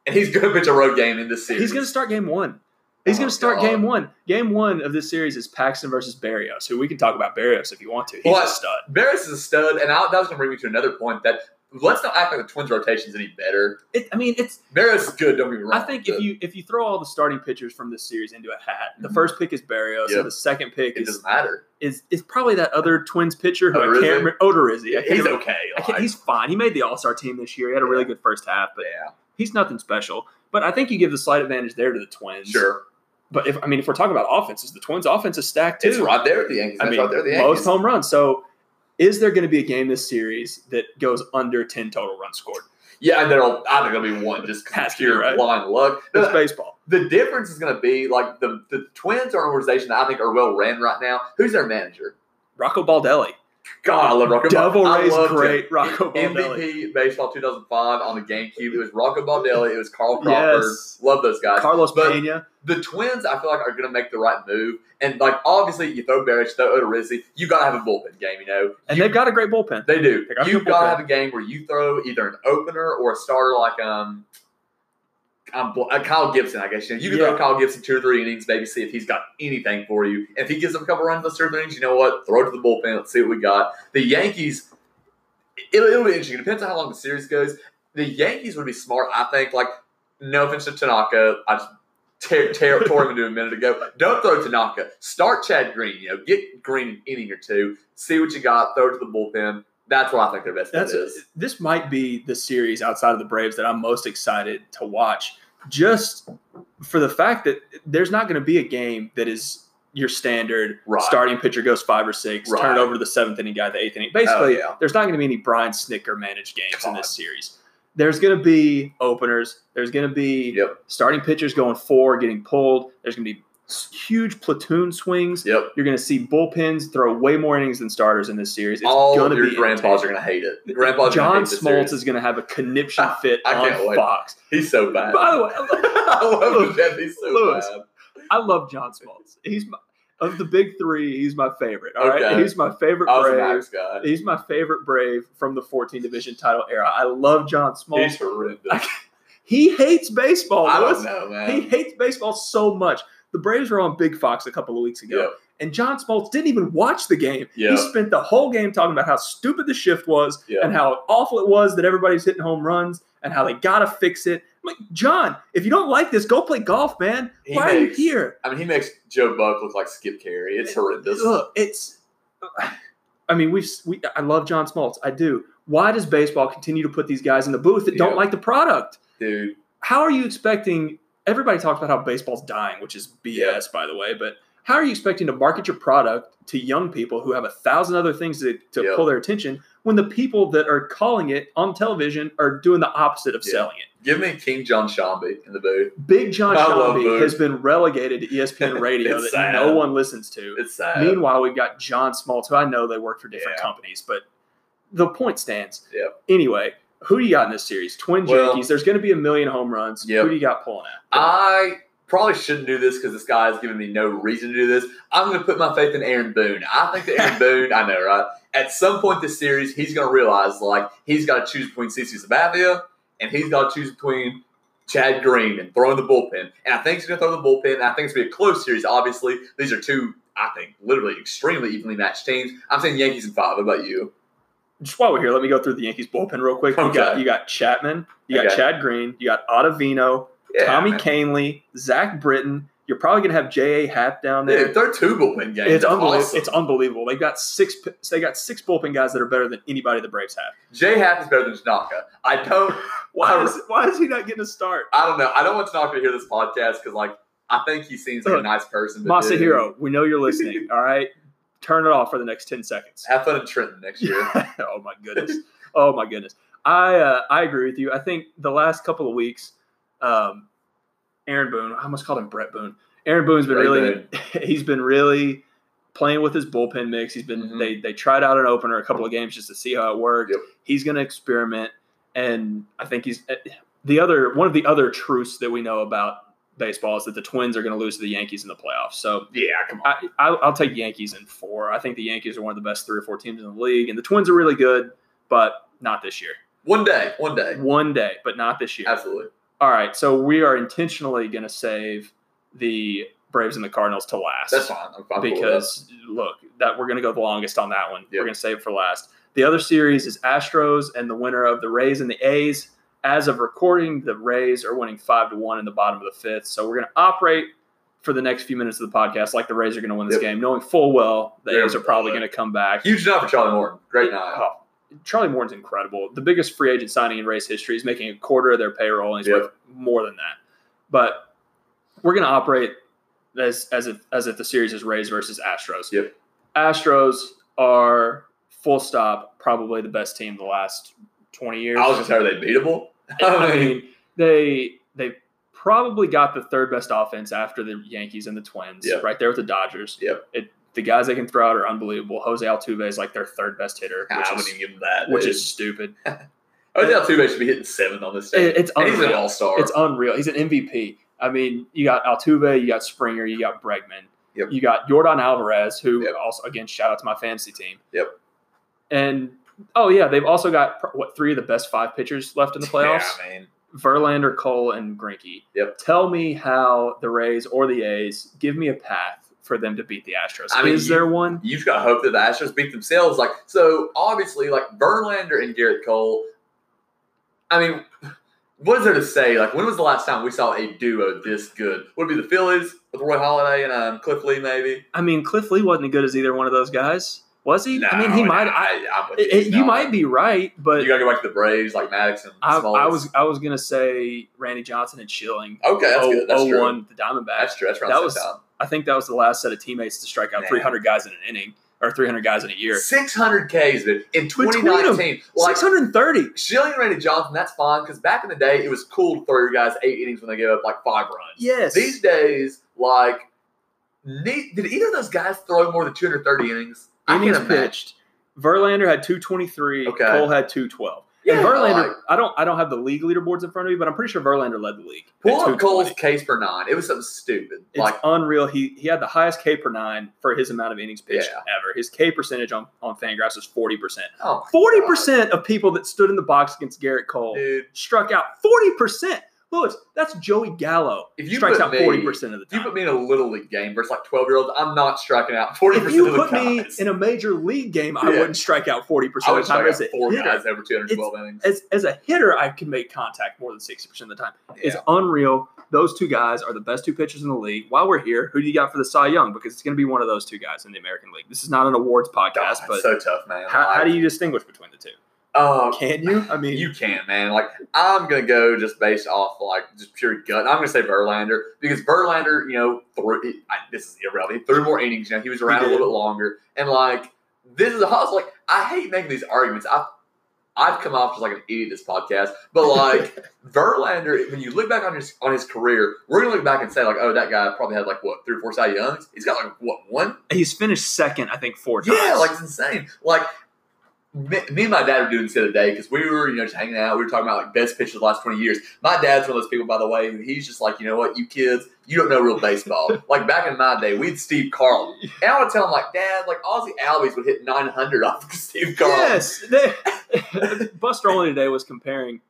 B: and he's going to pitch a road game in this series.
A: He's going to start game one. He's
B: Oh,
A: going to start
B: God.
A: game one. Game one of this series is Paxton versus Berrios, who we can talk about Berrios if you want to. He's
B: Well,
A: a stud.
B: Berrios is a stud, and I, that was going to bring me to another point that let's not act like the Twins' rotation's any better.
A: It, I mean, it's.
B: Barris is good. Don't get me wrong.
A: I think if you if you throw all the starting pitchers from this series into a hat, the
B: Mhm.
A: first pick is Berrios,
B: Yep.
A: and the second pick
B: it
A: is
B: doesn't matter.
A: is is probably that other Twins pitcher who I can't remember. Odorizzi.
B: He's
A: remember-
B: okay.
A: He's fine. He made the All Star team this year. He had a really good first half, but
B: yeah,
A: he's nothing special. But I think you give the slight advantage there to the Twins.
B: sure.
A: But if I mean, if we're talking about offenses, the Twins' offense is stacked too.
B: It's right there at the Yankees.
A: I mean,
B: right there the
A: most home runs. So, is there going to be a game this series that goes under ten total runs scored?
B: Yeah, and there'll I think there'll be one just 'cause
A: Has
B: of
A: to be,
B: pure
A: right?
B: blind luck.
A: It's
B: The,
A: baseball.
B: the difference is going to be like the the Twins are an organization that I think are well ran right now. Who's their manager?
A: Rocco Baldelli,
B: God, I love Rocco.
A: Devil
B: I
A: Rays
B: loved him.
A: great Rocco Baldelli.
B: MVP baseball 2005 on the GameCube. It was Rocco Baldelli. It was Carl Crawford.
A: Yes.
B: Love those guys.
A: Carlos
B: But-
A: Pena.
B: the Twins, I feel like, are going to make the right move. And like, obviously, you throw Barrett, you throw Odorizzi, you got to have a bullpen game. You know,
A: And
B: You-
A: they've got a great bullpen.
B: they do.
A: They got
B: You've got to have a game where you throw either an opener or a starter like um. Um, uh, Kyle Gibson, I guess you know you can
A: Yeah.
B: throw Kyle Gibson two or three innings, maybe see if he's got anything for you. And if he gives up a couple runs those two or three innings, you know what? Throw it to the bullpen. Let's see what we got. The Yankees, it'll, it'll be interesting. It depends on how long the series goes. The Yankees would be smart, I think. Like, no offense to Tanaka, I just tear, tear, tore him into a minute ago. Don't throw Tanaka. Start Chad Green. You know, get Green an inning or two. See what you got. Throw it to the bullpen. That's what I think their best bet
A: That's
B: is.
A: this might be the series outside of the Braves that I'm most excited to watch, just for the fact that there's not going to be a game that is your standard
B: Right.
A: starting pitcher goes five or six, turn it over to the seventh inning guy, the eighth inning. Basically,
B: Oh, yeah.
A: there's not going to be any Brian Snitker managed games in this series. There's going to be openers. There's going to be
B: Yep.
A: starting pitchers going four, getting pulled. There's going to be huge platoon swings.
B: Yep.
A: You're going to see bullpens throw way more innings than starters in this series. It's
B: All
A: going to
B: your
A: be
B: grandpas are going to hate it. Grandpas
A: John Smoltz is going to have a conniption fit
B: I can't
A: on
B: wait.
A: Fox.
B: He's so bad.
A: By the way, I love,
B: I love that. He's so
A: Lewis.
B: bad.
A: I love John Smoltz. He's my, of the big three. He's my favorite. All right,
B: Okay.
A: he's my favorite
B: I
A: Brave. He's my favorite Brave from the 14 division title era. I love John Smoltz.
B: He's horrendous.
A: he hates baseball.
B: I
A: Lewis.
B: don't know, man.
A: He hates baseball so much. The Braves were on Big Fox a couple of weeks ago,
B: Yep.
A: and John Smoltz didn't even watch the game.
B: Yeah.
A: He spent the whole game talking about how stupid the shift was
B: Yeah.
A: and how awful it was that everybody's hitting home runs and how they gotta fix it. I'm like, John, if you don't like this, go play golf, man.
B: He
A: Why are you here?
B: I mean, he makes Joe Buck look like Skip Caray. It's horrendous.
A: Look, it's. I mean, we've we. I love John Smoltz. I do. Why does baseball continue to put these guys in the booth that don't like the product?
B: Dude,
A: How are you expecting? Everybody talks about how baseball's dying, which is BS,
B: Yeah.
A: by the way. But how are you expecting to market your product to young people who have a thousand other things to, to
B: Yeah.
A: pull their attention when the people that are calling it on television are doing the opposite of
B: Yeah.
A: selling it?
B: give me King John Shambi in the booth.
A: Big John
B: I
A: Shambi has been relegated to ESPN Radio that
B: sad.
A: no one listens to.
B: It's sad.
A: Meanwhile, we've got John Smoltz, who I know they work for different
B: Yeah.
A: companies, but the point stands.
B: Yep.
A: Anyway, who do you got in this series? Twins,
B: Well-
A: Yankees. There's going to be a million home runs.
B: Yep.
A: Who do you got pulling out?
B: I probably shouldn't do this because this guy has given me no reason to do this. I'm going to put my faith in Aaron Boone. I think that Aaron Boone, I know, right? At some point this series, he's going to realize like he's got to choose between CC Sabathia and he's got to choose between Chad Green and throwing the bullpen. And I think he's going to throw the bullpen. And I think it's going to be a close series. Obviously, these are two, I think, literally extremely evenly matched teams. I'm saying Yankees in five. What about you?
A: Just while we're here, let me go through the Yankees bullpen real quick. You got you got Chapman, you got
B: Okay.
A: Chad Green, you got Ottavino,
B: Yeah,
A: Tommy
B: man.
A: Kahnle, Zach Britton. You're probably going to have J.A. Happ down there.
B: Dude, they're two bullpen games.
A: it's unbelievable.
B: awesome.
A: It's unbelievable. They've got six. They got six bullpen guys that are better than anybody the Braves have.
B: Jay Happ is better than Tanaka. I don't.
A: Why
B: I-
A: is why is he not getting a start?
B: I don't know. I don't want Tanaka to hear this podcast because, like, I think he seems like a nice person. But dude,
A: Masahiro, we know you're listening. all right, turn it off for the next ten seconds.
B: have fun in Trenton next year.
A: oh my goodness. Oh my goodness. I uh, I agree with you. I think the last couple of weeks, um, Aaron Boone. I almost called him Bret Boone. Aaron Boone's been
B: Ray
A: really. He's been really playing with his bullpen mix. He's been
B: Mhm.
A: they they tried out an opener a couple of games just to see how it worked.
B: Yep.
A: He's going to experiment, and I think he's eh, the other one of the other truths that we know about baseball is that the Twins are going to lose to the Yankees in the playoffs. So
B: yeah, come on.
A: I, I'll, I'll take Yankees in four. I think the Yankees are one of the best three or four teams in the league, and the Twins are really good, but not this year.
B: One day, one day.
A: One day, but not this year.
B: Absolutely.
A: All right, so we are intentionally going to save the Braves and the Cardinals to last.
B: That's fine. I'm fine
A: because look, that we're going to go the longest on that one.
B: Yep.
A: We're going to save it for last. The other series is Astros and the winner of the Rays and the A's. As of recording, the Rays are winning five to one in the bottom of the fifth. So we're going to operate for the next few minutes of the podcast like the Rays are going to win this
B: Yep.
A: game, knowing full well the
B: They're
A: A's are probably
B: gonna
A: come back.
B: huge night for Charlie Morton. Great night.
A: Oh, Charlie Morton's incredible. The biggest free agent signing in Rays history. He's making a quarter of their payroll, and he's
B: Yep.
A: worth more than that. But we're going to operate as as if as if the series is Rays versus Astros.
B: Yep.
A: Astros are full stop probably the best team the last twenty years.
B: I was just saying, are they beatable?
A: I mean, they they probably got the third best offense after the Yankees and the Twins,
B: Yep.
A: right there with the Dodgers.
B: Yep.
A: It, the guys they can throw out are unbelievable. Jose Altuve is like their third best hitter, Which I
B: wouldn't
A: is,
B: even give them that.
A: which
B: dude.
A: is stupid.
B: Jose Altuve should be hitting seven on this team.
A: It- it's
B: he's an all star.
A: It's unreal. He's an MVP. I mean, you got Altuve, you got Springer, you got Bregman,
B: Yep.
A: you got Jordan Alvarez, who
B: Yep.
A: also again shout out to my fantasy team.
B: Yep.
A: And oh yeah, they've also got what three of the best five pitchers left in the playoffs:
B: Yeah, man.
A: Verlander, Cole, and Greinke.
B: Yep.
A: Tell me how the Rays or the A's give me a path for them to beat the Astros.
B: I mean,
A: Is
B: you-
A: there one?
B: You've got to hope that the Astros beat themselves. Like so, obviously, like Verlander and Gerrit Cole. I mean, what is there to say? Like, when was the last time we saw a duo this good? Would it be the Phillies with Roy Halladay and um, Cliff Lee, maybe?
A: I mean, Cliff Lee wasn't as good as either one of those guys, was he? I mean, he
B: No,
A: might. I, it-
B: you.
A: might be right, but
B: You got to go back to the Braves, like Maddux and
A: I, I was I was gonna say Randy Johnson and Schilling.
B: okay. That's oh, good. That's
A: oh,
B: true.
A: one the Diamondbacks.
B: That's true. That's
A: That was-
B: time.
A: I think that was the last set of teammates to strike out
B: Man.
A: 300 guys in an inning or 300 guys in a year.
B: 600 Ks in
A: Between
B: 2019. Like
A: 630.
B: Schilling and Randy Johnson, that's fine because back in the day, it was cool to throw your guys eight innings when they gave up like five runs.
A: Yes.
B: These days, like, did either of those guys throw more than 230 innings? I
A: innings pitched. Verlander had 223.
B: Okay.
A: Cole had 212.
B: Yeah,
A: and Verlander,
B: like-
A: I don't I don't have the league leaderboards in front of me, but I'm pretty sure Verlander led the league.
B: Pull up Cole's case per nine. It was something stupid.
A: It's
B: like,
A: unreal. He he had the highest K per nine for his amount of innings pitched
B: Yeah.
A: ever. His K percentage on, on Fangraphs was 40%.
B: oh
A: Forty percent oh of people that stood in the box against Gerrit Cole
B: dude.
A: struck out. Forty percent. Lewis, that's Joey Gallo.
B: If you
A: strikes out forty percent of the
B: If you
A: time.
B: put me in a little league game versus like 12 year olds, I'm not striking out 40
A: If
B: percent
A: you
B: of the
A: put me in a major league game, I
B: Yeah.
A: wouldn't strike out forty percent of the time. As a,
B: four
A: hitter,
B: guys over 212 innings.
A: as, as a hitter, I can make contact more than sixty percent of the time. It's unreal. Those two guys are the best two pitchers in the league. While we're here, who do you got for the Cy Young? Because it's going to be one of those two guys in the American League. This is not an awards
B: God,
A: podcast,
B: it's
A: but
B: so tough, man.
A: how, how do you distinguish between the two?
B: Uh,
A: Can you? I mean,
B: You can't, man. Like I'm gonna go just based off like just pure gut. I'm gonna say Verlander because Verlander, you know, threw. He, I, this is irrelevant. He threw more innings. You know, he was around a little bit longer, and like this is. I was like, I hate making these arguments. I. I've come off just like an idiot this podcast, but like Verlander, when you look back on his on his career, we're gonna look back and say like, oh, that guy probably had like what three or four Cy Youngs. He's got like what one
A: he's finished second, I think, four times.
B: yeah, like it's insane. Like me, me and my dad were doing this the other day because we were, you know, just hanging out. We were talking about like best pitchers of the last twenty years. My dad's one of those people, by the way, he's just like, you know what, you kids, you don't know real baseball. like back in my day, we'd Steve Carlton, and I would tell him like, Dad, like Ozzie Albies would hit nine hundred off of Steve Carlton.
A: Yes. They, Buster Olney today was comparing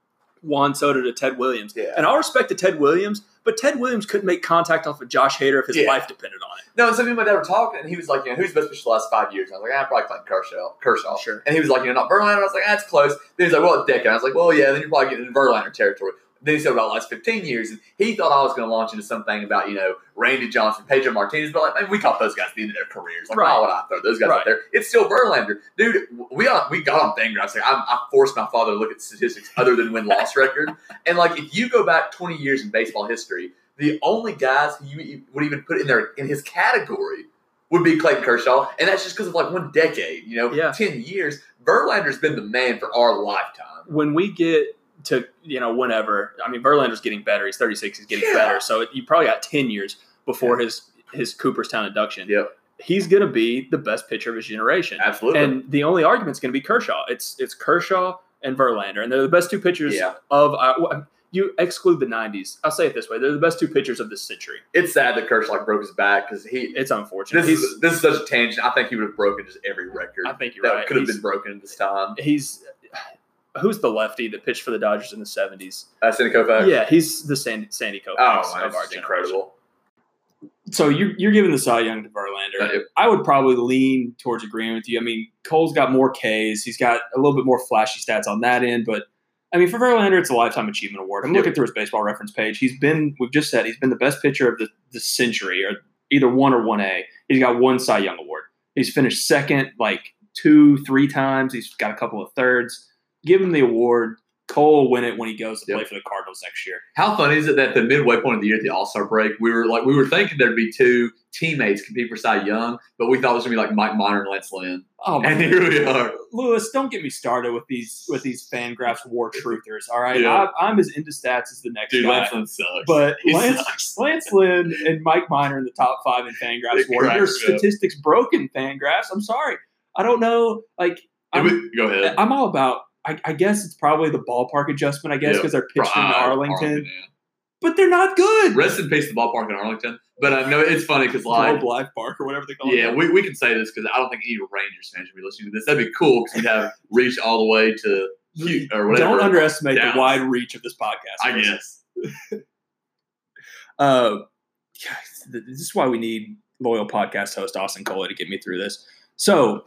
A: Juan Soto to Ted Williams.
B: Yeah.
A: And I'll respect to Ted Williams, but Ted Williams couldn't make contact off of Josh Hader if his
B: Yeah.
A: life depended on it.
B: No, so me and my dad were talking, and he was like, you know, who's best pitcher the last five years? And I was like, ah, probably Clayton Kershaw. Kershaw.
A: Sure.
B: And he was like, you know, not Verlander. I was like, that's close. Then he's like, well, a decade. I was like, well, yeah. Then you're probably getting into Verlander territory. Then he said about the last 15 years, and he thought I was going to launch into something about, you know, Randy Johnson, Pedro Martinez, but like, man, we caught those guys at the end of their careers. Like,
A: Right.
B: why would I throw those guys
A: Right.
B: out there? It's still Verlander. Dude, we on, we got on. Like, I, I forced my father to look at statistics other than win-loss record. And, like, if you go back 20 years in baseball history, the only guys who you would even put in there in his category would be Clayton Kershaw, and that's just because of like one decade, you know,
A: Yeah.
B: ten years. Verlander's been the man for our lifetime.
A: When we get to, you know, whenever, I mean, Verlander's getting better. He's 36, he's getting
B: Yeah.
A: better. So you probably got 10 years before his, his Cooperstown induction.
B: Yep,
A: He's going to be the best pitcher of his generation.
B: absolutely.
A: And the only argument's going to be Kershaw. It's it's Kershaw and Verlander, and they're the best two pitchers
B: yeah,
A: of. Uh, you exclude the '90s. I'll say it this way: they're the best two pitchers of this century.
B: it's sad that Kershaw like broke his back because he.
A: It's unfortunate.
B: This is this is such a tangent. I think he would have broken just every record
A: I think you're
B: that
A: right.
B: could have been broken this time.
A: He's who's the lefty that pitched for the Dodgers in the '70s?
B: Uh, Cindy Koufax.
A: Yeah, he's the Sandy, Sandy Koufax
B: Oh, man,
A: of our
B: incredible.
A: So you're, you're giving the Cy Young to Verlander.
B: Uh.
A: I would probably lean towards agreeing with you. I mean, Cole's got more Ks. He's got a little bit more flashy stats on that end, but I mean, for Verlander, it's a lifetime achievement award. I'm looking through his baseball reference page. He's been, we've just said, he's been the best pitcher of the, the century, or either one or one A. He's got one Cy Young award. He's finished second like two, three times. He's got a couple of thirds. Give him the award. Cole will win it when he goes to play for the Cardinals next year.
B: How funny is it that the midway point of the year at the All Star break, we were like we were thinking there'd be two teammates compete for Cy Young, but we thought it was gonna be like Mike Minor and Lance Lynn,
A: Oh,
B: and here we are.
A: Lewis, don't get me started with these with these Fangraphs war truthers. All right,
B: Yeah.
A: I, I'm as into stats as the next
B: Dude,
A: guy.
B: Lance Lynn sucks.
A: But
B: He
A: Lance,
B: sucks.
A: Lance Lynn and Mike Minor in the top five in Fangraphs war. Your
B: cracks me up.
A: statistics broken, Fangraphs. I'm sorry. I don't know. Like, I'm,
B: go ahead.
A: I'm all about. I, I guess it's probably the ballpark adjustment. I guess
B: Yeah.
A: because they're pitched in
B: Ah,
A: Arlington,
B: yeah.
A: but they're not good.
B: Rest in peace, the ballpark in Arlington. But I know it's funny because like.
A: Life Park or whatever they call
B: Yeah,
A: it.
B: we, we can say this because I don't think any Rangers fans should be listening to this. That'd be cool because we'd have reached all the way to or whatever.
A: Don't underestimate
B: Dallas.
A: the wide reach of this podcast.
B: I guess.
A: Uh, yeah, this is why we need loyal podcast host Austin Coley to get me through this. So,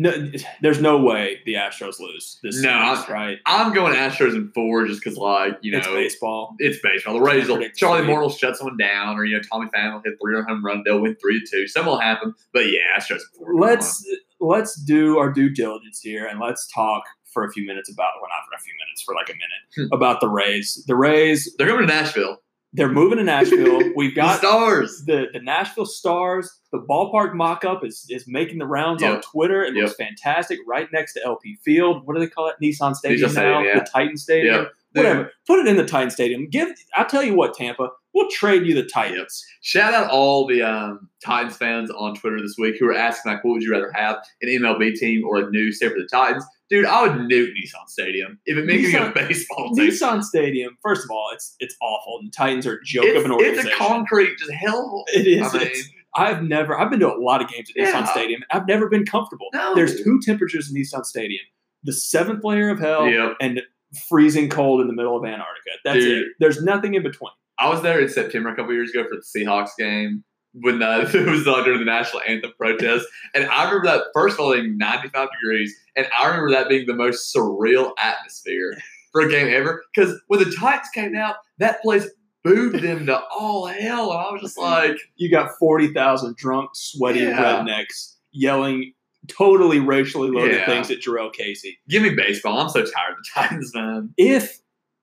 A: no, there's no way the Astros lose this
B: No,
A: series, right?
B: I'm going Astros in four just because, like, you know,
A: it's baseball.
B: It's baseball. The Rays will Charlie. Morton will shut someone down, or you know Tommy Pham will hit three or home run. They'll win three to two. Something will happen. But yeah, Astros. in four.
A: Let's let's do our due diligence here and let's talk for a few minutes about well not for a few minutes for like a minute
B: Hmm.
A: about the Rays. The Rays
B: they're coming to Nashville.
A: They're moving to Nashville. We've
B: The
A: got
B: stars.
A: the the Nashville Stars, the ballpark mock-up is is making the rounds on Twitter. It looks fantastic. Right next to LP Field. What do they call it? Nissan Stadium
B: Nissan
A: now.
B: Stadium, yeah.
A: The Titan Stadium.
B: Yep.
A: Whatever. Put it in the Titan Stadium. Give. I'll tell you what, Tampa. We'll trade you the Titans.
B: Shout out all the um, Titans fans on Twitter this week who are asking like, what would you rather have, an MLB team or a new stay for the Titans? Dude, I would nuke Nissan Stadium if it meant giving a baseball team.
A: Nissan Stadium. First of all, it's it's awful. The Titans are a joke
B: It's,
A: of an organization.
B: it's a concrete just hellhole.
A: It is.
B: I mean,
A: I've never. I've been to a lot of games at Nissan Stadium. I've never been comfortable.
B: No.
A: There's two temperatures in Nissan Stadium: the seventh layer of hell
B: Yep.
A: and freezing cold in the middle of Antarctica. That's
B: Dude.
A: it. There's nothing in between.
B: I was there in September a couple years ago for the Seahawks game when uh, it was uh, during the national anthem protest, and I remember that first of all being 95 degrees, and I remember that being the most surreal atmosphere for a game ever. Because when the Titans came out, that place booed them to all hell, and I was just like,
A: You got forty thousand drunk, sweaty
B: Yeah.
A: rednecks yelling totally racially loaded
B: Yeah.
A: things at Jurrell Casey.
B: "Give me baseball! I'm so tired of the Titans, man."
A: If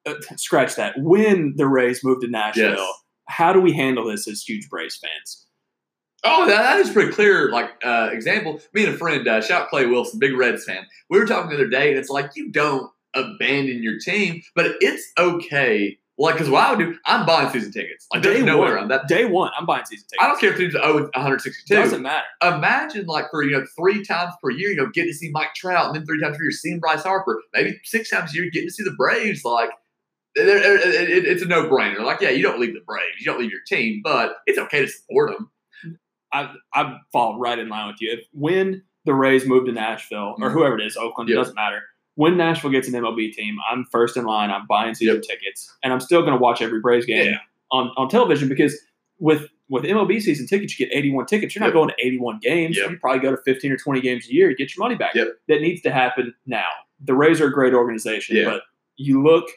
A: uh, scratch that, when the Rays moved to Nashville,
B: Yes.
A: How do we handle this as huge Braves fans?
B: Oh, that, that is pretty clear. Like uh, example, me and a friend, uh, shout out Clay Wilson, big Reds fan. We were talking the other day, and it's like you don't abandon your team, but it's okay. Like, because what I would do, I'm buying season tickets. Like, there's
A: Day
B: no way
A: one.
B: around that.
A: Day one, I'm buying season tickets.
B: I don't care if teams are 0 162.
A: Doesn't matter.
B: Imagine, like, for, you know, three times per year, you know, getting to see Mike Trout, and then three times per year, seeing Bryce Harper. Maybe six times a year, getting to see the Braves. Like, it's a no brainer. Like, yeah, you don't leave the Braves, you don't leave your team, but it's okay to support them.
A: I I fall right in line with you. If when the Rays move to Nashville or
B: Mhm.
A: whoever it is, Oakland, it doesn't matter. When Nashville gets an MLB team, I'm first in line. I'm buying season tickets, and I'm still going to watch every Braves game
B: Yeah.
A: on, on television because with with MLB season tickets, you get 81 tickets. You're not
B: Yep.
A: going to 81 games.
B: Yep.
A: You probably go to 15 or 20 games a year. You get your money back.
B: Yep.
A: That needs to happen now. The Rays are a great organization, but you look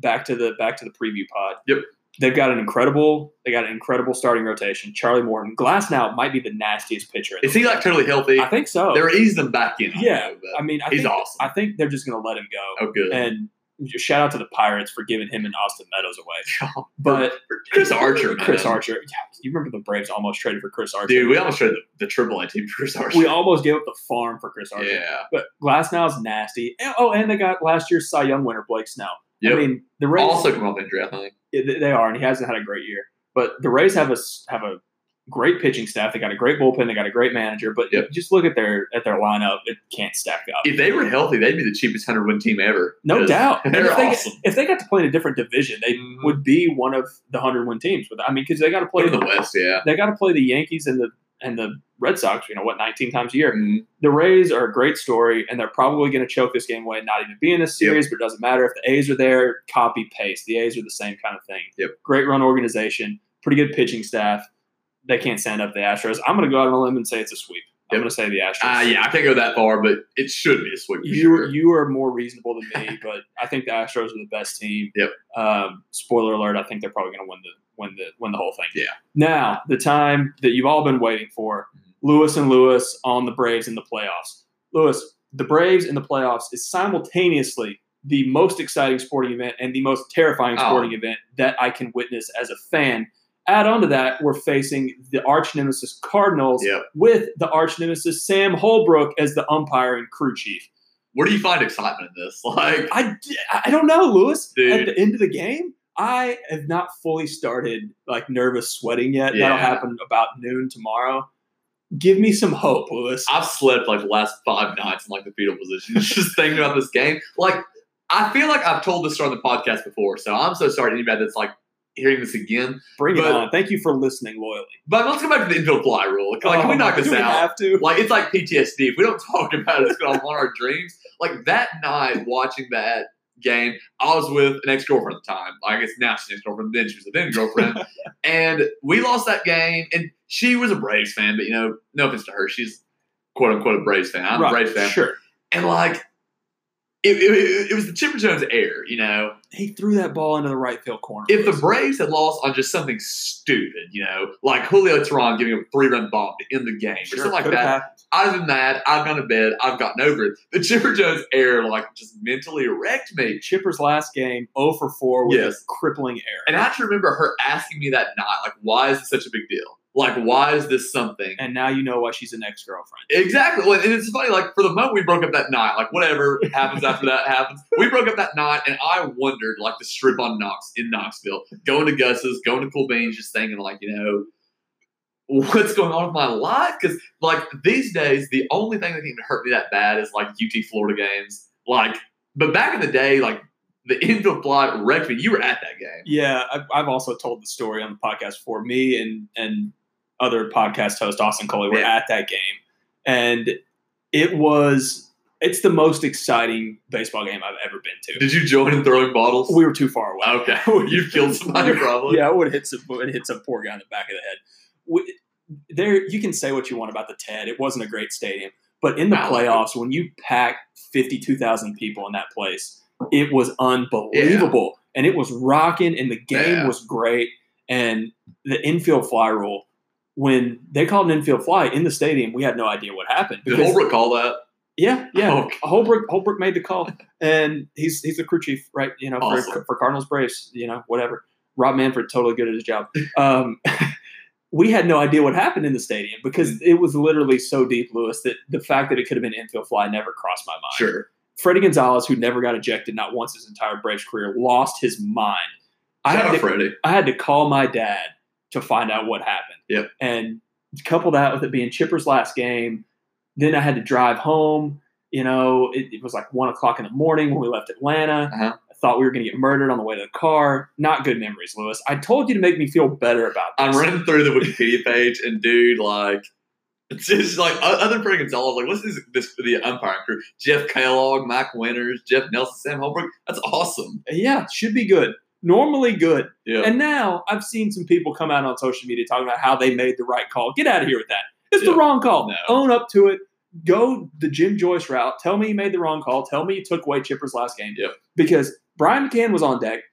A: back to the back to the preview pod.
B: Yep.
A: They've got an incredible. They got an incredible starting rotation. Charlie Morton, Glasnow might be the nastiest pitcher.
B: Is he, like, totally healthy?
A: I think so.
B: They're easing them back in.
A: Yeah,
B: know,
A: I mean, I
B: he's
A: think,
B: awesome.
A: I think they're just going to let him go.
B: oh, good.
A: And shout out to the Pirates for giving him and Austin Meadows away. Oh, but
B: Chris Archer, man.
A: Chris Archer. Yeah, you remember the Braves almost traded for Chris Archer.
B: Dude, we almost traded the, the triple A team for Chris Archer.
A: we almost gave up the farm for Chris Archer.
B: yeah.
A: But Glasnow is nasty. Oh, and they got last year's Cy Young winner Blake Snell.
B: Yep.
A: I mean, the Rays
B: also come off injury, I think.
A: They are, and he hasn't had a great year. But the Rays have a have a great pitching staff. They got a great bullpen. They got a great manager. But
B: Yep.
A: just look at their at their lineup; it can't stack up.
B: If they were healthy, they'd be the cheapest hundred win team ever.
A: No doubt.
B: They're
A: if they,
B: awesome.
A: if they got to play in a different division, they
B: Mhm.
A: would be one of the hundred win teams. But I mean, because they got to play
B: Play in the West, yeah.
A: they got to play the Yankees and the and the Red Sox. You know what, nineteen times a year.
B: Mhm.
A: The Rays are a great story, and they're probably going to choke this game away and not even be in this
B: Yep.
A: series. But it doesn't matter if the A's are there. Copy paste. The A's are the same kind of thing.
B: Yep.
A: Great run organization. pretty good pitching staff. They can't stand up the Astros. I'm going to go out on a limb and say it's a sweep. I'm going to say the Astros.
B: Uh, yeah, I can't go that far, but it should be a sweep.
A: You
B: sure.
A: you are more reasonable than me, but I think the Astros are the best team.
B: Yep.
A: Um, spoiler alert: I think they're probably going to win the win the win the whole thing.
B: Yeah.
A: Now the time that you've all been waiting for: mm-hmm. Lewis and Lewis on the Braves in the playoffs. Lewis, the Braves in the playoffs is simultaneously the most exciting sporting event and the most terrifying
B: Oh.
A: sporting event that I can witness as a fan. Add on to that, we're facing the arch nemesis Cardinals
B: Yep.
A: with the arch nemesis Sam Holbrook as the umpire and crew chief.
B: Where do you find excitement in this? Like,
A: I, I don't know, Lewis. At the end of the game, I have not fully started like nervous sweating yet. That'll happen about noon tomorrow. Give me some hope, Lewis.
B: I've slept like the last five nights in like the fetal position, just thinking about this game. Like, I feel like I've told this story on the podcast before, so I'm so sorry to anybody that's like hearing this again.
A: Bring it on. Thank you for listening loyally.
B: But let's go back to the infield fly rule. Like, can we
A: Oh,
B: knock this out?
A: have to.
B: Like it's like PTSD. If we don't talk about it, it's gonna haunt our dreams. Like that night watching that game, I was with an ex girlfriend at the time. I guess now she's an ex girlfriend, then she was a then girlfriend. and we lost that game. And she was a Braves fan, but you know, no offense to her, she's quote unquote a Braves fan. I'm
A: Right,
B: a Braves fan.
A: Sure.
B: And like it, it, it was the Chipper Jones air, you know.
A: He threw that ball into the right field corner.
B: If the Braves had lost on just something stupid, you know, like Julio Teheran giving a three run bomb to end the game
A: Sure,
B: or something like that,
A: happened.
B: other than that, I've gone to bed. I've gotten over it. The Chipper Jones error, like, just mentally wrecked me.
A: Chipper's last game, 0 for 4 with
B: Yes.
A: a crippling error.
B: And I actually remember her asking me that night, like, why is this such a big deal? Like, why is this something?
A: and now you know why she's an ex girlfriend.
B: Exactly. And it's funny, like, for the moment we broke up that night, like, whatever happens after that happens. We broke up that night, and I wondered, like, the strip on Knox in Knoxville, going to Gus's, going to Cool Beans, just thinking, like, you know, what's going on with my life? Because, like, these days, the only thing that can hurt me that bad is, like, UT Florida games. Like, but back in the day, like, the infield fly wrecked me. You were at that game.
A: Yeah, I've, I've also told the story on the podcast before. Me and and other podcast host Austin Coley were
B: Yeah.
A: at that game, and it was it's the most exciting baseball game I've ever been to.
B: Did you join in throwing bottles?
A: We were too far away.
B: okay. You've killed somebody, probably.
A: Yeah, I would hit some would hit some poor guy in the back of the head. We, there, you can say what you want about the TED. It wasn't a great stadium, but in the playoffs, when you pack fifty two thousand people in that place, it was unbelievable, and it was rocking, and the game
B: Yeah.
A: was great, and the infield fly rule. When they called an infield fly in the stadium, we had no idea what happened.
B: Did
A: because-
B: Holbrook call that?
A: yeah, yeah.
B: Oh,
A: Holbrook Holbrook made the call, and he's he's the crew chief, right? You know, for,
B: Awesome.
A: for Cardinals Braves, you know, whatever. Rob Manfred totally good at his job. Um, we had no idea what happened in the stadium because it was literally so deep, Lewis, that the fact that it could have been infield fly never crossed my mind.
B: Sure.
A: Fredi Gonzalez, who never got ejected not once his entire Braves career, lost his mind. I had
B: out
A: to,
B: Freddie.
A: I had to call my dad to find out what happened.
B: Yep.
A: And couple that with it being Chipper's last game, then I had to drive home. You know, it, it was like one o'clock in the morning when we left Atlanta.
B: Uh-huh.
A: I thought we were going to get murdered on the way to the car. Not good memories, Lewis. I told you to make me feel better about this.
B: I'm running through the Wikipedia page, and dude, like, it's just like other than Fredi Gonzalez, like, what's this, this for the umpiring crew? Jeff Kellogg, Mike Winters, Jeff Nelson, Sam Holbrook. That's awesome.
A: Yeah, should be good. Normally good.
B: Yeah.
A: And now I've seen some people come out on social media talking about how they made the right call. Get out of here with that. It's the wrong call.
B: No.
A: Own up to it. Go the Jim Joyce route. Tell me you made the wrong call. Tell me you took away Chipper's last game.
B: Yep.
A: Because Brian McCann was on deck.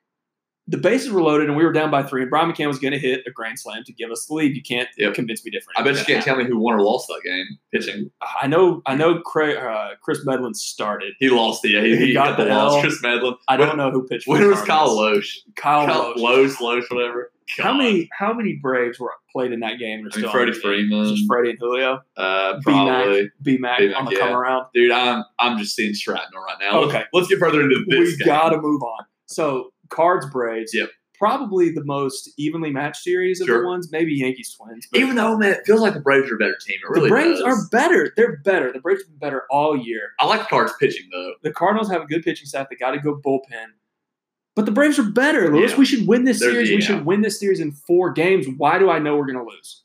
A: The bases were loaded and we were down by three, and Brian McCann was going to hit a grand slam to give us the lead. You can't
B: Yep.
A: convince me different.
B: I bet you can't tell me who won or lost that game pitching.
A: I know. I know. Cra- uh, Kris Medlen started.
B: He lost it. Yeah, he,
A: He
B: he
A: got
B: got the loss. Kris Medlen.
A: I don't know who pitched. the
B: was Kyle. Lohse.
A: Kyle,
B: Kyle Lohse. Lohse, whatever.
A: How many how many Braves were played in that game?
B: I mean, Freddie
A: on the team?
B: Freeman.
A: just Freddie and Julio,
B: Uh, probably.
A: B Mac on the
B: yeah.
A: come around.
B: Dude, I'm I'm just seeing Stratton right now. Let's-
A: Okay.
B: Let's, get further into this
A: We got to move on. So Cards Braves.
B: Yep.
A: Probably the most evenly matched series of
B: Sure.
A: the ones. Maybe Yankees Twins.
B: Even though, man, it feels like the Braves are a better team. It really
A: the Braves
B: does.
A: are better. They're better. The Braves have been better all year.
B: I like the Cards pitching though.
A: The Cardinals have a good pitching staff. They got a good bullpen. But the Braves are better, Lewis.
B: Yeah.
A: We should win this
B: There's-
A: series. We should win this series in four games. Why do I know we're going to lose?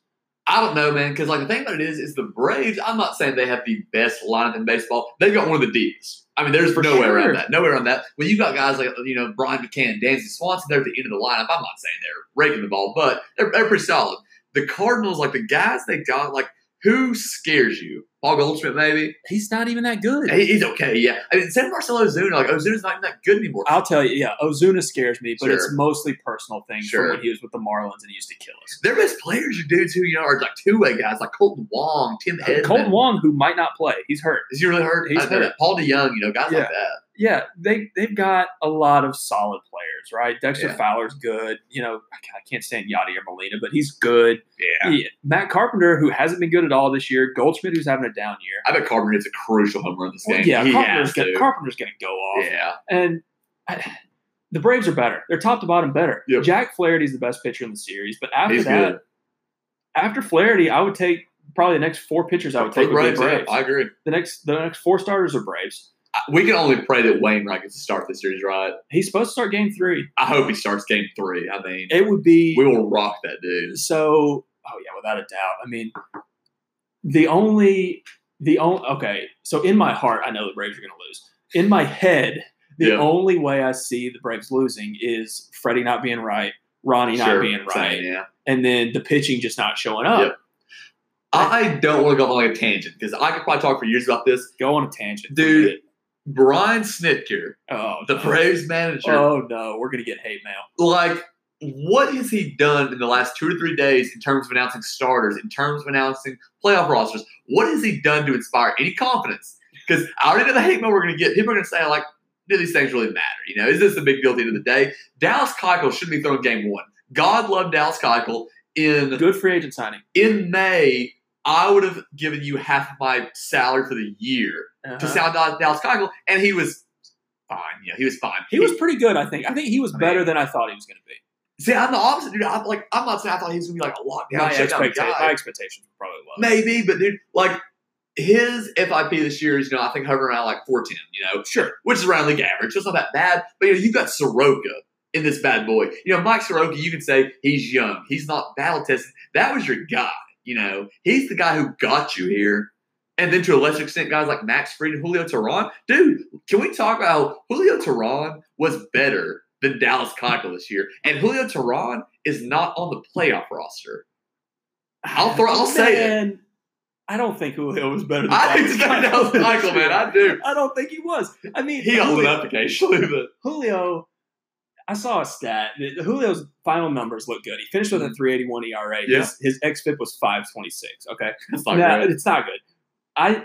B: I don't know, man, because like the thing about it is, is the Braves. I'm not saying they have the best lineup in baseball. They've got one of the deepest. I mean, there's
A: For
B: no way around that. No way around that. When you got guys like you know Brian McCann, Dansby Swanson, they're at the end of the lineup. I'm not saying they're raking the ball, but they're, they're pretty solid. The Cardinals, like the guys they got, like who scares you? Paul Goldschmidt, maybe.
A: He's not even that good.
B: He- He's okay, yeah. I mean, San Marcell Ozuna, like Ozuna's not even that good anymore.
A: I'll tell you, yeah, Ozuna scares me, but
B: Sure.
A: it's mostly personal things
B: Sure.
A: from when he was with the Marlins and he used to kill us.
B: Their best players are dudes who you know are like two way guys, like Kolten Wong, Tim Edman.
A: Kolten Wong, who might not play, he's hurt.
B: Is he really hurt?
A: He's
B: I
A: hurt.
B: Paul DeJong, you know, guys
A: Yeah.
B: like that.
A: Yeah, they they've got a lot of solid players, right? Dexter
B: Yeah.
A: Fowler's good. You know, I can't stand Yadier Molina, but he's good.
B: Yeah.
A: Yeah. Matt Carpenter, who hasn't been good at all this year. Goldschmidt, who's having a down year.
B: I bet Carpenter hits a crucial home run this
A: Well,
B: game.
A: yeah,
B: he
A: Carpenter's gonna,
B: to.
A: Carpenter's going to go off.
B: Yeah.
A: And I, the Braves are better. They're top to bottom better.
B: Yep.
A: Jack Flaherty's the best pitcher in the series, but after
B: He's
A: that,
B: good.
A: after Flaherty, I would take probably the next four pitchers. I would take be
B: Braves, yeah,
A: Braves.
B: I agree.
A: The next the next four starters are Braves.
B: We can only pray that Wainwright gets to start this series right.
A: He's supposed to start game three.
B: I hope he starts game three. I mean,
A: It would be
B: we will rock that dude.
A: so. Oh yeah, without a doubt. I mean, the only the only okay. So in my heart, I know the Braves are going to lose. In my head, the
B: Yeah.
A: only way I see the Braves losing is Freddie not being right, Ronnie not being right,
B: same, yeah.
A: and then the pitching just not showing up.
B: Yep. I don't want to go on like a tangent because I could probably talk for years about this.
A: Go on a tangent,
B: Dude. Brian Snitker,
A: Oh,
B: the
A: no.
B: Braves manager,
A: Oh no, we're gonna get hate mail.
B: like what has he done in the last two or three days in terms of announcing starters, in terms of announcing playoff rosters? What has he done to inspire any confidence? Because I already know the hate mail we're going to get. People are going to say, like, do these things really matter? You know, is this a big deal at the end of the day? Dallas Keuchel should be thrown game one. God love Dallas Keuchel. In
A: Good free agent signing.
B: in May, I would have given you half of my salary for the year to
A: Uh-huh.
B: sound out Dallas Keuchel, and he was fine. Yeah, he was fine.
A: He was pretty good, I think. I think he was
B: I
A: better
B: mean-
A: than I thought he was going to be.
B: See, I'm the opposite, dude. I'm like, I'm not saying I thought he was gonna be like a lockdown,
A: My,
B: shutdown
A: expecta-
B: guy.
A: my expectations were probably low.
B: Maybe, but dude, like his FIP this year is, you know, I think hovering around like 410, you know,
A: Sure.
B: which is around league average. It's not that bad. But you know, you got Soroka in this bad boy. You know, Mike Soroka, you can say he's young, he's not battle tested. That was your guy. You know, he's the guy who got you here. And then to a lesser extent, guys like Max Fried and Julio Teheran. Dude, can we talk about Julio Teheran was better than Dallas Keuchel this year? And Julio Teheran is not on the playoff roster. I'll throw- I'll say it.
A: I don't think Julio was better than
B: I think
A: Dallas
B: it's Dallas Keuchel, man. I do.
A: I don't think he was. I mean,
B: He
A: Julio,
B: up occasionally, but
A: Julio, I saw a stat. Julio's final numbers look good. He finished with a 381 ERA.
B: Mm-hmm. Yeah.
A: His, his xFIP was 526. Okay.
B: it's not great.
A: it's not good. I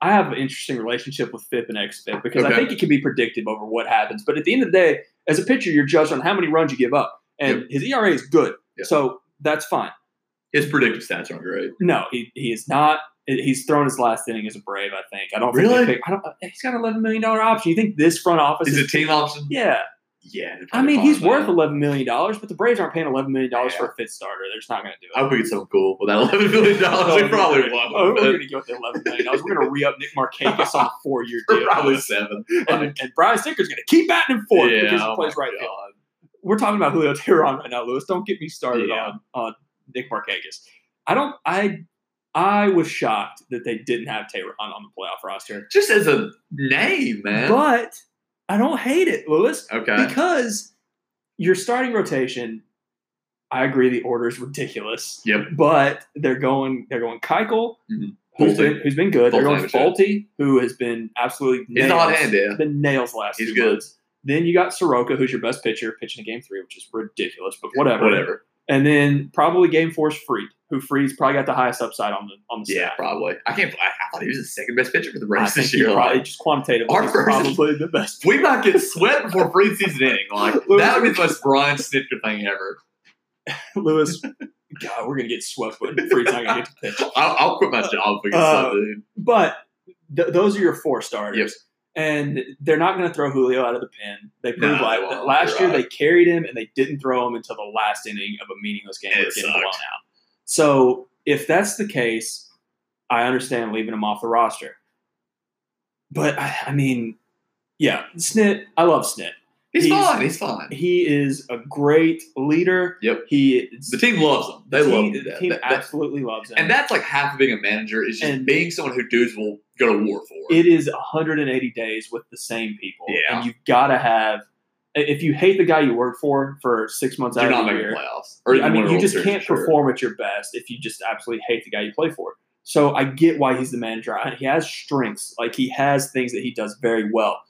A: I have an interesting relationship with FIP and XFIP because I think it can be predictive over what happens. But at the end of the day, as a pitcher, you're judged on how many runs you give up, and his ERA is good,
B: Yep.
A: so that's fine.
B: His predictive stats aren't great.
A: No, he he is not. He's thrown his last inning as a Brave. I think. I don't
B: Really?
A: Think pick, I don't, he's got an eleven million dollar option. You think this front office?
B: Is
A: Is,
B: a team option?
A: yeah.
B: Yeah.
A: I mean, he's worth eleven million dollars, but the Braves aren't paying eleven million dollars for a fifth starter. They're just not going to do it.
B: I hope we get something cool with that eleven million dollars. Oh, we probably
A: Oh,
B: won't.
A: we're
B: but
A: going to go with the eleven million dollars. We're going to re up Nick Markakis on a four year deal.
B: Probably seven.
A: and, and Brian Snitker's going to keep batting him fourth because he
B: oh
A: plays right field. We're talking about Julio Teheran right now, Lewis. Don't get me started
B: Yeah.
A: on on Nick Markakis. I don't. I I was shocked that they didn't have Teheran on the playoff roster,
B: Just as a name, man.
A: but I don't hate it, Lewis,
B: okay.
A: because your starting rotation. I agree, the order is ridiculous.
B: Yep.
A: But they're going. They're going Keuchel,
B: Mhm.
A: who's been who's been good. They're going Folty, who has been absolutely
B: He's
A: nails.
B: hand, yeah.
A: been nails last
B: He's good.
A: months. Then you got Soroka, who's your best pitcher, pitching in game three, which is ridiculous, but whatever.
B: Whatever.
A: And then probably game four is Fried, who Fried's probably got the highest upside on the on the
B: Yeah,
A: staff.
B: probably. I can't. I, I thought he was the second best pitcher for the Braves this year.
A: probably
B: Like,
A: just quantitatively
B: Our first-
A: probably the best.
B: we might get swept before free season ending. Like that would be the most Brian Snitker thing ever.
A: Lewis, God, we're gonna get swept when Fried's not gonna get to pitch.
B: I'll, I'll quit my job if we get
A: Uh,
B: swept, dude.
A: But th- those are your four starters. And they're not going to throw Julio out of the pen. They proved like
B: won't.
A: last year
B: right.
A: they carried him and they didn't throw him until the last inning of a meaningless game.
B: It
A: getting blown out. So if that's the case, I understand leaving him off the roster. But I, I mean, yeah, Snit. I love Snit.
B: He's,
A: He's-
B: fine. He's fine.
A: He is a great leader.
B: Yep.
A: He is,
B: The team loves him. They
A: the
B: love
A: team,
B: him.
A: the team
B: That- that-
A: absolutely loves him.
B: and that's like half of being a manager is just
A: And-
B: being someone who dudes will go to war for.
A: it is 180 days with the same people.
B: Yeah.
A: And you've got to have, if you hate the guy you work for for six months
B: You're
A: out of the
B: making
A: year,
B: playoffs.
A: I mean, you just can't
B: sure.
A: perform at your best if you just absolutely hate the guy you play for. So I get why he's the manager. He has strengths, like he has things that he does very well.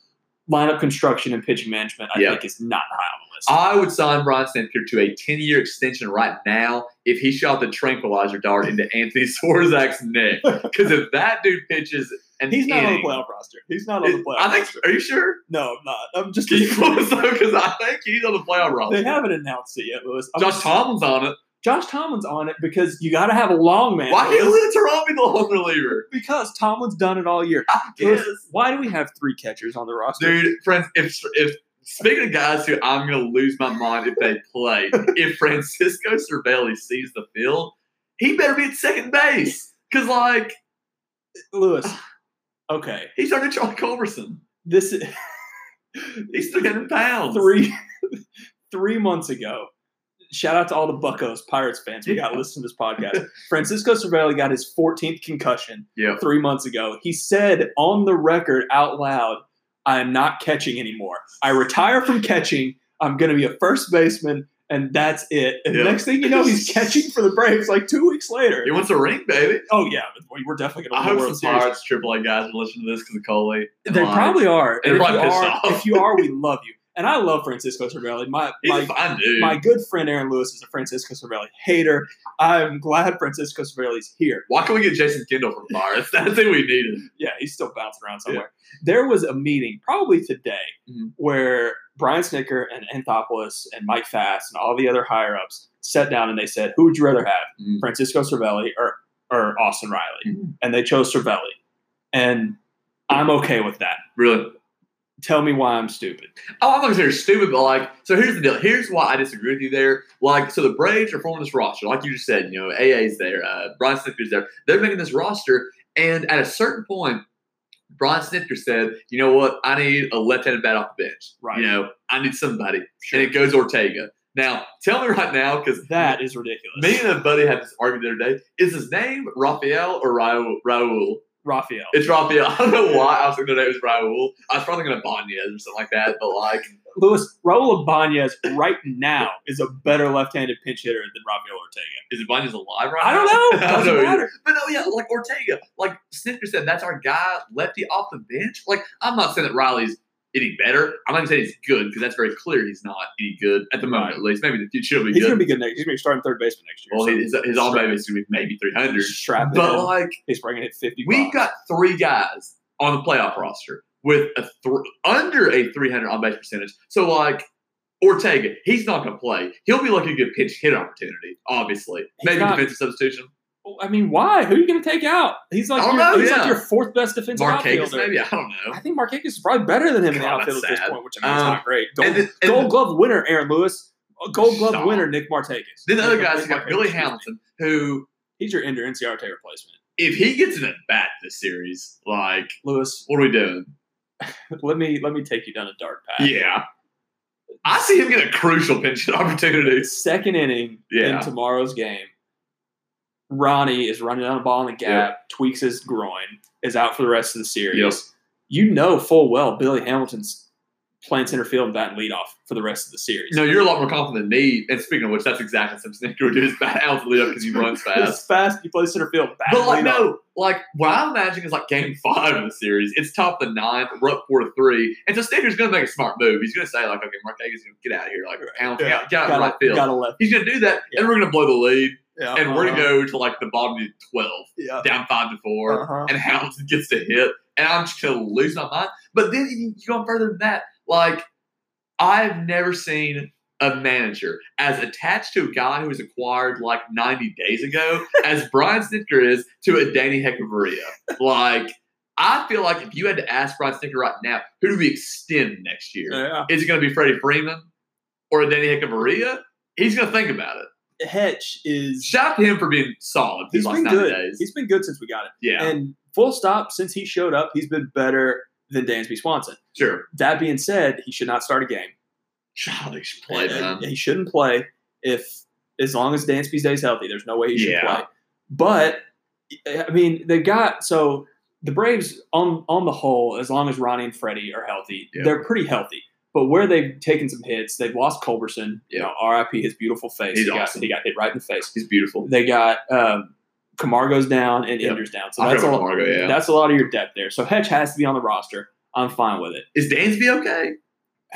A: Lineup construction and pitching management, I
B: Yeah.
A: think, is not high on the list.
B: I would sign Brian Snitker to a 10 year extension right now if he shot the tranquilizer dart into Anthony Swarzak's neck. Because if that dude pitches and
A: he's not on the playoff roster. He's not on the playoff
B: I think.
A: roster.
B: Are you sure?
A: No, I'm not. I'm just.
B: Can you pull this up? Because I think he's on the playoff roster.
A: they haven't announced it yet, Lewis. I'm
B: Josh
A: just-
B: Tomlin's on it.
A: Josh Tomlin's on it because you got to have a long man.
B: Why. Lynn Toronto be the long reliever?
A: Because Tomlin's done it all year.
B: I guess.
A: Why do we have three catchers on the roster?
B: Dude, friends, if if speaking of guys who I'm gonna lose my mind if they play, if Francisco Cervelli sees the field, he better be at second base. Cause like
A: Lewis. Ah. Okay,
B: he's starting Charlie Culberson.
A: this is
B: He's 300 pounds.
A: three three months ago. Shout out to all the Buckos Pirates fans. We got to listen to this podcast. Francisco Cervelli got his 14th concussion
B: Yeah.
A: three months ago. He said on the record out loud, "I am not catching anymore. I retire from catching. I'm going to be a first baseman, and that's it." And
B: Yeah.
A: the next thing you know, he's catching for the Braves like two weeks later.
B: He wants a ring, baby.
A: Oh yeah, we're definitely going to win the
B: hope
A: World
B: some. Pirates AAA guys are listening to this because of Coley.
A: They probably are.
B: They're
A: And if,
B: probably
A: you are
B: off.
A: if you are, we love you. And I love Francisco Cervelli. My
B: He's
A: my
B: fine dude.
A: my good friend Aaron Lewis is a Francisco Cervelli hater. I'm glad Francisco Cervelli's here.
B: Why can't we get Jason Kendall from Pirates? That's thing we needed.
A: Yeah, he's still bouncing around somewhere. There was a meeting probably today
B: Mhm.
A: where Brian Snitker and Anthopoulos and Mike Fast and all the other higher ups sat down and they said, "Who would you rather have,
B: Mhm.
A: Francisco Cervelli or or Austin Riley?"
B: Mhm.
A: And they chose Cervelli, and I'm okay with that.
B: Really?
A: Tell me why I'm stupid.
B: Oh, I'm not gonna say you're stupid, but like, so here's the deal. Here's why I disagree with you there. Like, so the Braves are forming this roster, like you just said. You know, AA's there, uh, Brian Snitker's there. They're making this roster, and at a certain point, Brian Snitker said, "You know what? I need a left-handed bat off the bench.
A: Right.
B: You know, I need somebody." And it goes Ortega. Now, tell me right now, because
A: That is ridiculous.
B: me and a buddy had this argument the other day. Is his name Rafael or Raul? Raul?
A: Rafael.
B: It's Rafael. I don't know why I was thinking that it was Raul. I was probably going to Banez or something like that, but like,
A: Louis Raul Ibanez right now is a better left-handed pinch hitter than Rafael Ortega.
B: is Ibanez alive right
A: I don't
B: now?
A: know.
B: I don't
A: Doesn't
B: know either. But no, yeah, like Ortega, like Snitker said, that's our guy, lefty off the bench. Like, I'm not saying that Riley's any better. I'm not gonna say he's good because that's very clear he's not any good at the moment,
A: Right.
B: at least. Maybe the future he'll be good.
A: He's
B: good.
A: going to be good next. He's going to be starting third baseman next year.
B: well,
A: so
B: his, his on base is gonna be maybe 300.
A: strap
B: But
A: in.
B: like,
A: He's bringing it 50
B: we've got three guys on the playoff roster with a th- under a 300 on base percentage. So like. Ortega, he's not going to play. He'll be looking to get pinch hit opportunity, obviously.
A: He's
B: Maybe
A: not-
B: defensive substitution.
A: I mean, why? Who are you going to take out? He's like your,
B: know,
A: he's
B: yeah.
A: like your fourth best defensive
B: Marquez,
A: outfielder.
B: maybe. I don't know.
A: I think Marquez is probably better than him in the outfield at this point, which I mean,
B: Um,
A: not great. Gold,
B: and then- and
A: gold
B: then-
A: glove winner, Aaron Lewis. Gold glove
B: Stop.
A: winner, Nick Martinez.
B: Then the other guys, you got Billy. Hamilton, who,
A: He's your Ender Inciarte replacement.
B: if he gets an at bat this series, like,
A: Lewis,
B: what are we doing?
A: let me let me take you down a dark path.
B: Yeah. I see him get a crucial pinch hit opportunity.
A: Second inning
B: Yeah.
A: in tomorrow's game, Ronnie is running down the ball in the gap, tweaks his groin, is out for the rest of the series.
B: Yep.
A: You know full well Billy Hamilton's playing center field and batting leadoff for the rest of the series.
B: No, you're a lot more confident than me. And speaking of which, that's exactly something Snitker would do is bat out the lead up because he runs fast.
A: fast. He plays center field. Batting
B: But like
A: leadoff.
B: no, like what I'm imagining is like game five of the series. It's top of the ninth, we're up four to three, and so Snitker's gonna make a smart move. He's gonna say like, okay, Marquez get out of here, like Hamilton,
A: Yeah.
B: get, get out
A: gotta,
B: right field.
A: gotta left.
B: He's gonna do that,
A: Yeah.
B: and we're gonna blow the lead,
A: Yeah,
B: and we're gonna
A: uh-huh.
B: go to like the bottom of twelve,
A: Yeah.
B: down five to 4
A: Uh-huh.
B: and Hamilton gets to hit, and I'm just gonna lose my mind. But then you you go further than that. Like I've never seen a manager as attached to a guy who was acquired like 90 days ago as Brian Snitker is to Adeiny Hechavarria. Like I feel like if you had to ask Brian Snitker right now, who do we extend next year?
A: Yeah.
B: Is it going to be Freddie Freeman or Adeiny Hechavarria? He's going to think about it.
A: Hetch is.
B: Shout out to him for being solid
A: He's been good.
B: days.
A: He's been good since we got it.
B: yeah,
A: And full stop. Since he showed up, he's been better than Dansby Swanson.
B: sure.
A: That being said, he should not start a game.
B: I he should play, man.
A: He shouldn't play if as long as Dansby stays healthy. There's no way he should
B: Yeah.
A: play. But I mean, they got so the Braves on on the whole, as long as Ronnie and Freddie are healthy, they're pretty healthy. But where they've taken some hits, they've lost Culberson. You know, R.I.P. His beautiful face.
B: He's
A: he, got, he got hit right in the face.
B: He's beautiful.
A: They got um, Camargo's down and
B: Yep.
A: Ender's down. So that's a, lot,
B: Camargo, yeah.
A: that's a lot of your depth there. So Hedge has to be on the roster. I'm fine with it.
B: Is Dansby okay?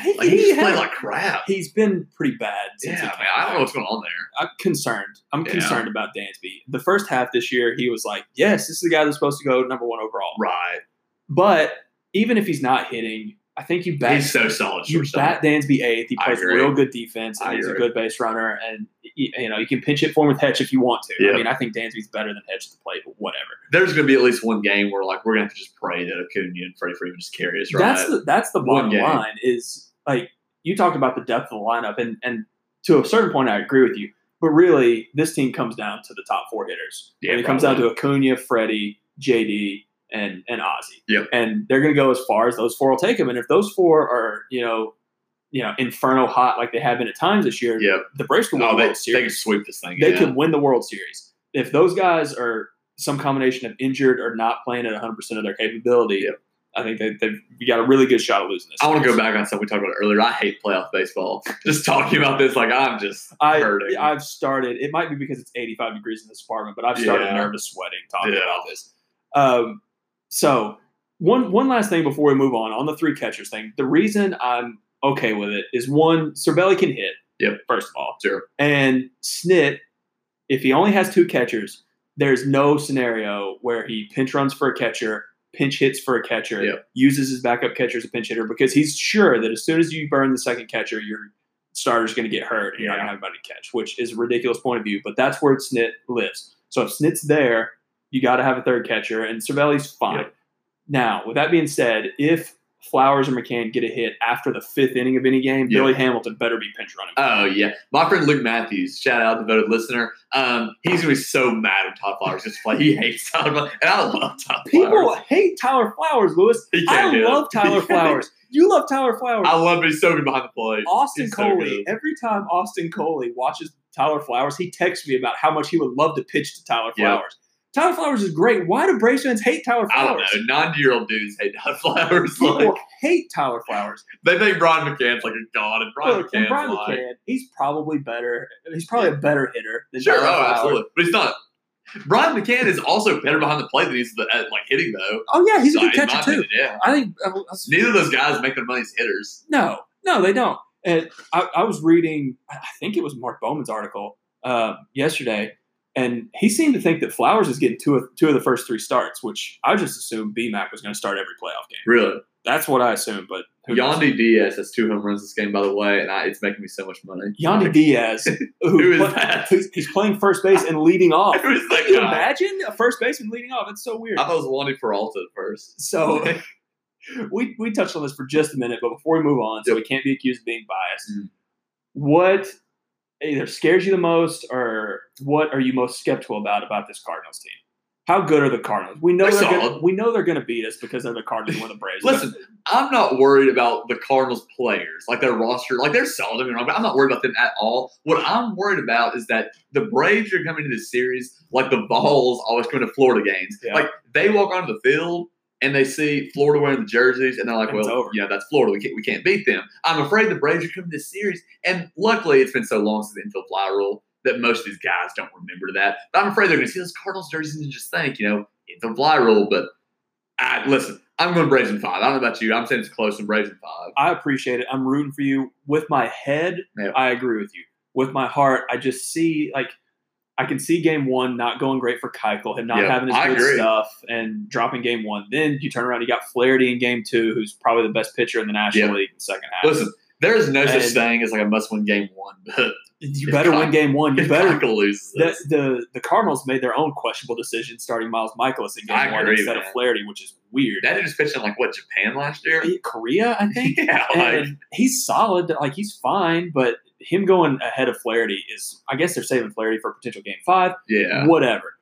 A: He,
B: Like, he
A: he
B: played like crap.
A: he's been pretty bad since
B: Yeah, man. I don't know what's going on there.
A: I'm concerned. I'm
B: Yeah.
A: concerned about Dansby. The first half this year, he was like, "Yes, this is the guy that's supposed to go number one overall."
B: Right.
A: But even if he's not hitting, I think you bat
B: He's so solid.
A: you bat Dansby eighth. He plays real good defense, and he's a good base runner. And you know you can pinch it for him with Hedge if you want to.
B: Yeah.
A: I mean, I think Dansby's better than Hedge at the plate, but whatever.
B: There's going to be at least one game where like we're going to have to just pray that Acuna and Freddie Freeman just carry us right.
A: That's the that's the
B: One
A: bottom line. Is like you talked about the depth of the lineup, and and to a certain point, I agree with you. But really, this team comes down to the top four hitters.
B: Yeah,
A: and it comes down to Acuna, Freddie, JD, and and Ozzie.
B: Yep.
A: And they're going to go as far as those four will take them. And if those four are you know, you know, inferno hot like they have been at times this year,
B: Yep.
A: the Braves can win
B: Oh,
A: the
B: they,
A: World Series.
B: they can sweep this thing.
A: They
B: yeah.
A: could win the World Series if those guys are some combination of injured or not playing at 100 percent of their capability.
B: Yep.
A: I think they, they've got a really good shot of losing this.
B: I want to go back on something we talked about earlier. I hate playoff baseball. Just talking about this, like I'm just
A: I,
B: hurting.
A: I've started. It might be because it's 85 degrees in this apartment, but I've started
B: Yeah.
A: nervous sweating talking
B: Yeah.
A: about this. Um, so one one last thing before we move on on the three catchers thing. The reason I'm okay with it is one, Cervelli can hit.
B: Yep.
A: First of all,
B: Sure.
A: and Snit, if he only has two catchers, there's no scenario where he pinch runs for a catcher, pinch hits for a catcher,
B: Yep.
A: uses his backup catcher as a pinch hitter because he's sure that as soon as you burn the second catcher, your starter's going to get hurt and you're not going to have anybody to catch, which is a ridiculous point of view. But that's where Snit lives. So if Snit's there, you got to have a third catcher, and Cervelli's fine.
B: Yep.
A: Now, with that being said, if Flowers or McCann get a hit after the fifth inning of any game,
B: Yeah.
A: Billy Hamilton better be pinch running.
B: Oh yeah, my friend Luke Matthews, shout out devoted listener. Um, he's gonna be so mad when Todd Flowers just play. He hates Tyler, Flowers, and I love Todd
A: People
B: Flowers.
A: hate Tyler Flowers, Lewis. I love Tyler Flowers. You love Tyler Flowers.
B: I love him. He's so good behind the plate.
A: Austin
B: He's
A: Coley.
B: good.
A: every time Austin Coley watches Tyler Flowers, he texts me about how much he would love to pitch to Tyler
B: Yep.
A: Tyler Flowers is great. Why do Braves fans hate Tyler Flowers?
B: I don't know. Ninety-year-old dudes hate Todd Flowers.
A: People
B: Like
A: hate Tyler Flowers.
B: they think Brian McCann's like a god, and Brian
A: Look,
B: McCann's
A: Brian
B: like
A: McCann, he's probably better. He's probably a better hitter than
B: sure,
A: Tyler
B: oh,
A: Flowers.
B: absolutely, but he's not. Brian McCann is also better behind the plate than he's the, at like hitting though.
A: Oh yeah, he's a
B: So,
A: good
B: in
A: catcher too.
B: opinion, Yeah,
A: I think that's-
B: neither of those guys make their money as hitters.
A: No, no, they don't. And I, I was reading, I think it was Mark Bowman's article uh, yesterday, and he seemed to think that Flowers is getting two of two of the first three starts, which I just assumed BMAC was going to start every playoff game.
B: Really,
A: That's what I assumed, but?
B: Yandy Diaz has two home runs this game, by the way, and I, it's making me so much money.
A: Yandy Diaz, who,
B: Who is
A: play-
B: that?
A: he's playing first base and leading off.
B: Who is that
A: Can you
B: guy?
A: imagine a first baseman leading off? That's so weird.
B: I thought it was Wandy Peralta at first.
A: So we we touched on this for just a minute, but before we move on, so we can't be accused of being biased.
B: Mhm.
A: What either scares you the most, or what are you most skeptical about about this Cardinals team? How good are the Cardinals? We know
B: They're
A: they're, gonna, we know they're going to beat us because they're the Cardinals. We're the Braves.
B: Listen, I'm not worried about the Cardinals players, like their roster, like they're solid. Don't get me wrong, but I'm not worried about them at all. What I'm worried about is that the Braves are coming to this series like the Vols always come to Florida games.
A: Yeah.
B: Like they walk onto the field and they see Florida wearing the jerseys, and they're like,
A: It's
B: "Well,
A: over.
B: yeah, that's Florida. We can't, we can't beat them." I'm afraid the Braves are coming to this series, and luckily, it's been so long since the infield fly rule that most of these guys don't remember that. But I'm afraid they're going to see those Cardinals jerseys and just think, you know, infield fly rule. But I, listen, I'm going Braves in five. I don't know about you. I'm saying it's close and Braves in five.
A: I appreciate it. I'm rooting for you. With my head,
B: Yeah.
A: I agree with you. With my heart, I just see like I can see game one not going great for Keuchel, him not
B: Yeah,
A: having his
B: I
A: good
B: agree.
A: stuff, and dropping game one. Then you turn around, you got Flaherty in game two, who's probably the best pitcher in the National
B: Yeah.
A: League in the second half.
B: Listen, there is no such thing as like a must win game one, but
A: you better
B: Keuchel-
A: win game one. You better.
B: Keuchel loses
A: The, the the Cardinals made their own questionable decision starting Miles Mikolas in game
B: I
A: one
B: agree,
A: instead of. Flaherty, which is weird.
B: That dude just pitched like what Japan last year.
A: Korea, I think.
B: yeah, like,
A: and he's solid. Like he's fine, but him going ahead of Flaherty is, I guess they're saving Flaherty for potential game five.
B: yeah.
A: Whatever.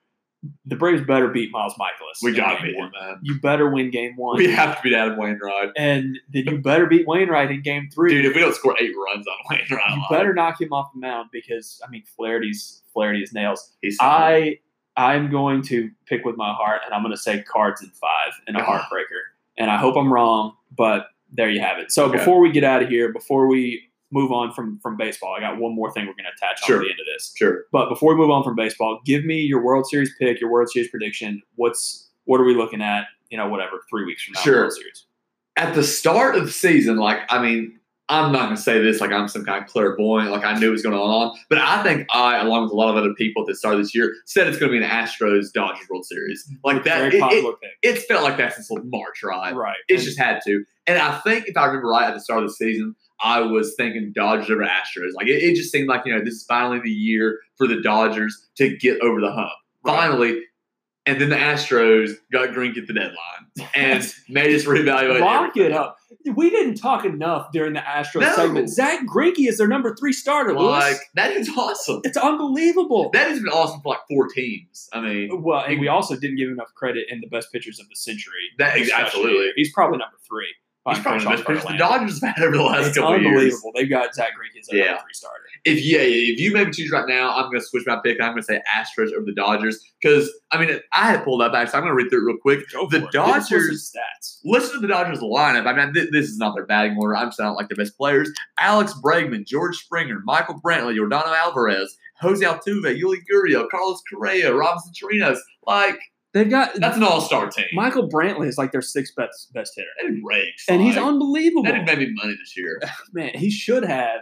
A: the Braves better beat Miles Mikolas.
B: We gotta beat him, man.
A: You better win game one.
B: We have to beat Adam Wainwright.
A: and then you better beat Wainwright in game three.
B: Dude, if we don't score eight runs on Wainwright,
A: you better knock him off the mound because I mean Flaherty's Flaherty is nails.
B: he's
A: I I'm going to pick with my heart and I'm going to say cards in five in a
B: Ah.
A: heartbreaker. And I hope I'm wrong, but there you have it. So
B: Okay.
A: before we get out of here, before we move on from from baseball, I got one more thing we're going to attach on
B: Sure.
A: to the end of this.
B: sure.
A: But before we move on from baseball, give me your World Series pick, your World Series prediction. What's what are we looking at? You know, whatever, three weeks from now,
B: Sure.
A: World Series.
B: At the start of the season, like I mean, I'm not gonna say this like I'm some kind of clairvoyant, like I knew it was going on, but I think I, along with a lot of other people at the start of this year, said it's going to be an Astros Dodgers World Series. Like that,
A: Very
B: it, it,
A: popular pick.
B: it's felt like that since March, right?
A: Right.
B: It's just had to. And I think if I remember right at the start of the season, I was thinking Dodgers over Astros. Like it, it just seemed like, you know, this is finally the year for the Dodgers to get over the hump.
A: Right.
B: Finally. And then the Astros got green at the deadline and made us reevaluate.
A: Lock it up. We didn't talk enough during the Astros
B: No.
A: segment. Zack Greinke is their number three starter. Lewis.
B: Like, that is awesome.
A: it's unbelievable.
B: That has been awesome for like four teams. I mean,
A: well, and we also didn't give enough credit in the best pitchers of the century.
B: That-
A: discussion.
B: absolutely.
A: He's probably number three.
B: He's probably the best pitcher the Dodgers have had over the last
A: It's
B: couple of years.
A: unbelievable. They've got Zack Greinke as their
B: Yeah.
A: three starter.
B: if yeah, if you maybe choose right now, I'm going to switch my pick. I'm going to say Astros over the Dodgers because I mean I had pulled that back, so I'm going to read through it real quick.
A: Go
B: The
A: for it. Give us some
B: Dodgers-
A: stats.
B: Listen to the Dodgers lineup. I mean, th- this is not their batting order. I'm just not like the best players. Alex Bregman, George Springer, Michael Brantley, Yordan Alvarez, Jose Altuve, Yuli Gurriel, Carlos Correa, Robinson Chirinos. Like
A: They've got
B: that's an all-star team.
A: Michael Brantley is like their sixth best best hitter,
B: That dude rakes,
A: and he's
B: like,
A: unbelievable.
B: That dude made me money this year.
A: Man, he should have.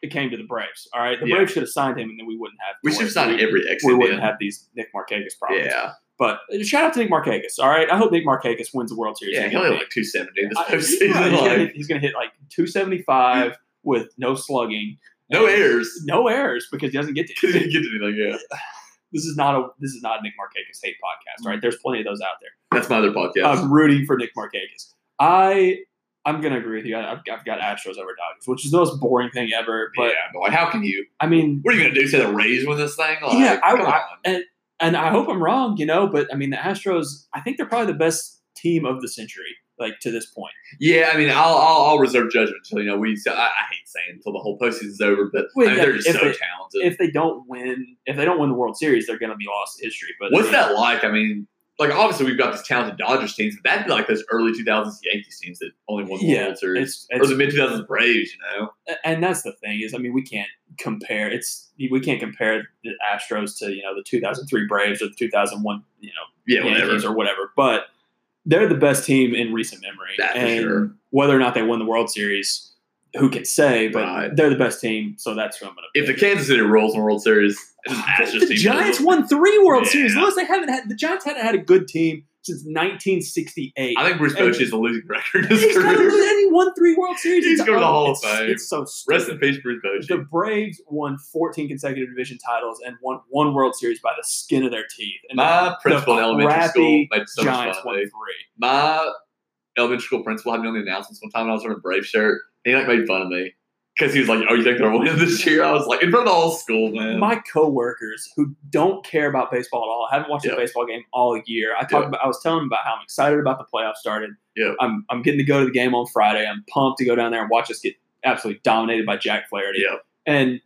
A: It came to the Braves. All right, the
B: Yeah.
A: Braves should have signed him, and then we wouldn't have.
B: We should have signed
A: we,
B: every
A: We wouldn't have these Nick Markakis problems.
B: Yeah,
A: But uh, shout out to Nick Markakis. All right, I hope Nick Markakis wins the World Series.
B: yeah, he'll hit like 270 this
A: he's,
B: postseason.
A: He's gonna he's gonna hit like 275 with no slugging,
B: no errors.
A: no errors because he doesn't get to.
B: He didn't get to anything. Yeah,
A: This is not a this is not a Nick Markakis hate podcast. right? Mm. there's plenty of those out there.
B: that's my other podcast.
A: I'm rooting for Nick Markakis. I I'm gonna agree with you. I, I've, I've got Astros over Dodgers, which is the most boring thing ever. But
B: yeah, but how can you?
A: I mean,
B: What are you gonna do? Say the Rays win this thing? Like,
A: Yeah, I- I-
B: on.
A: and I hope I'm wrong, you know. But I mean, the Astros. I think they're probably the best team of the century, like to this point.
B: Yeah, I mean, I'll, I'll, I'll reserve judgment until you know we. I, I hate saying until the whole postseason is over, but
A: Well,
B: I mean,
A: yeah,
B: they're just so
A: they-
B: talented.
A: If they don't win, if they don't win the World Series, they're going to be lost to history. But
B: What's that like? I mean, like obviously we've got these talented Dodgers teams, but that'd be like those early 2000s Yankees teams that only won the
A: Yeah,
B: World Series,
A: It's,
B: or the mid 2000s Braves. You know,
A: and that's the thing is, I mean, we can't compare. It's we can't compare the Astros to you know the 2003 Braves or the 2001 you know
B: yeah,
A: Yankees
B: whatever.
A: or whatever. But they're the best team in recent memory,
B: That
A: and
B: sure.
A: whether or not they win the World Series, who can say? But
B: Right.
A: they're the best team, so that's who I'm going to.
B: If the Kansas City Royals in the World Series, it's an Astros
A: the. Giants won three World
B: Yeah.
A: Series. Lewis, they haven't had the Giants haven't had a good team since 1968.
B: I think Bruce Bochy is a losing record
A: He's got
B: career.
A: and he won three World Series.
B: He's going to the Hall of Fame.
A: It's so stupid.
B: Rest in peace, Bruce Bochy.
A: The Braves won 14 consecutive division titles and won one World Series by the skin of their teeth. And
B: My principal in elementary school made so much fun
A: won three.
B: My elementary school principal had me on the announcements one time when I was wearing a Brave shirt. And He like made fun of me because he was like, "Oh, you think they're winning this year?" I was like, in front of the whole school, man.
A: My coworkers who don't care about baseball at all, I haven't watched a baseball game all year. I talked about, I was telling them about how I'm excited about the playoffs started.
B: Yeah.
A: I'm, I'm getting to go to the game on Friday. I'm pumped to go down there and watch us get absolutely dominated by Jack Flaherty.
B: yeah,
A: And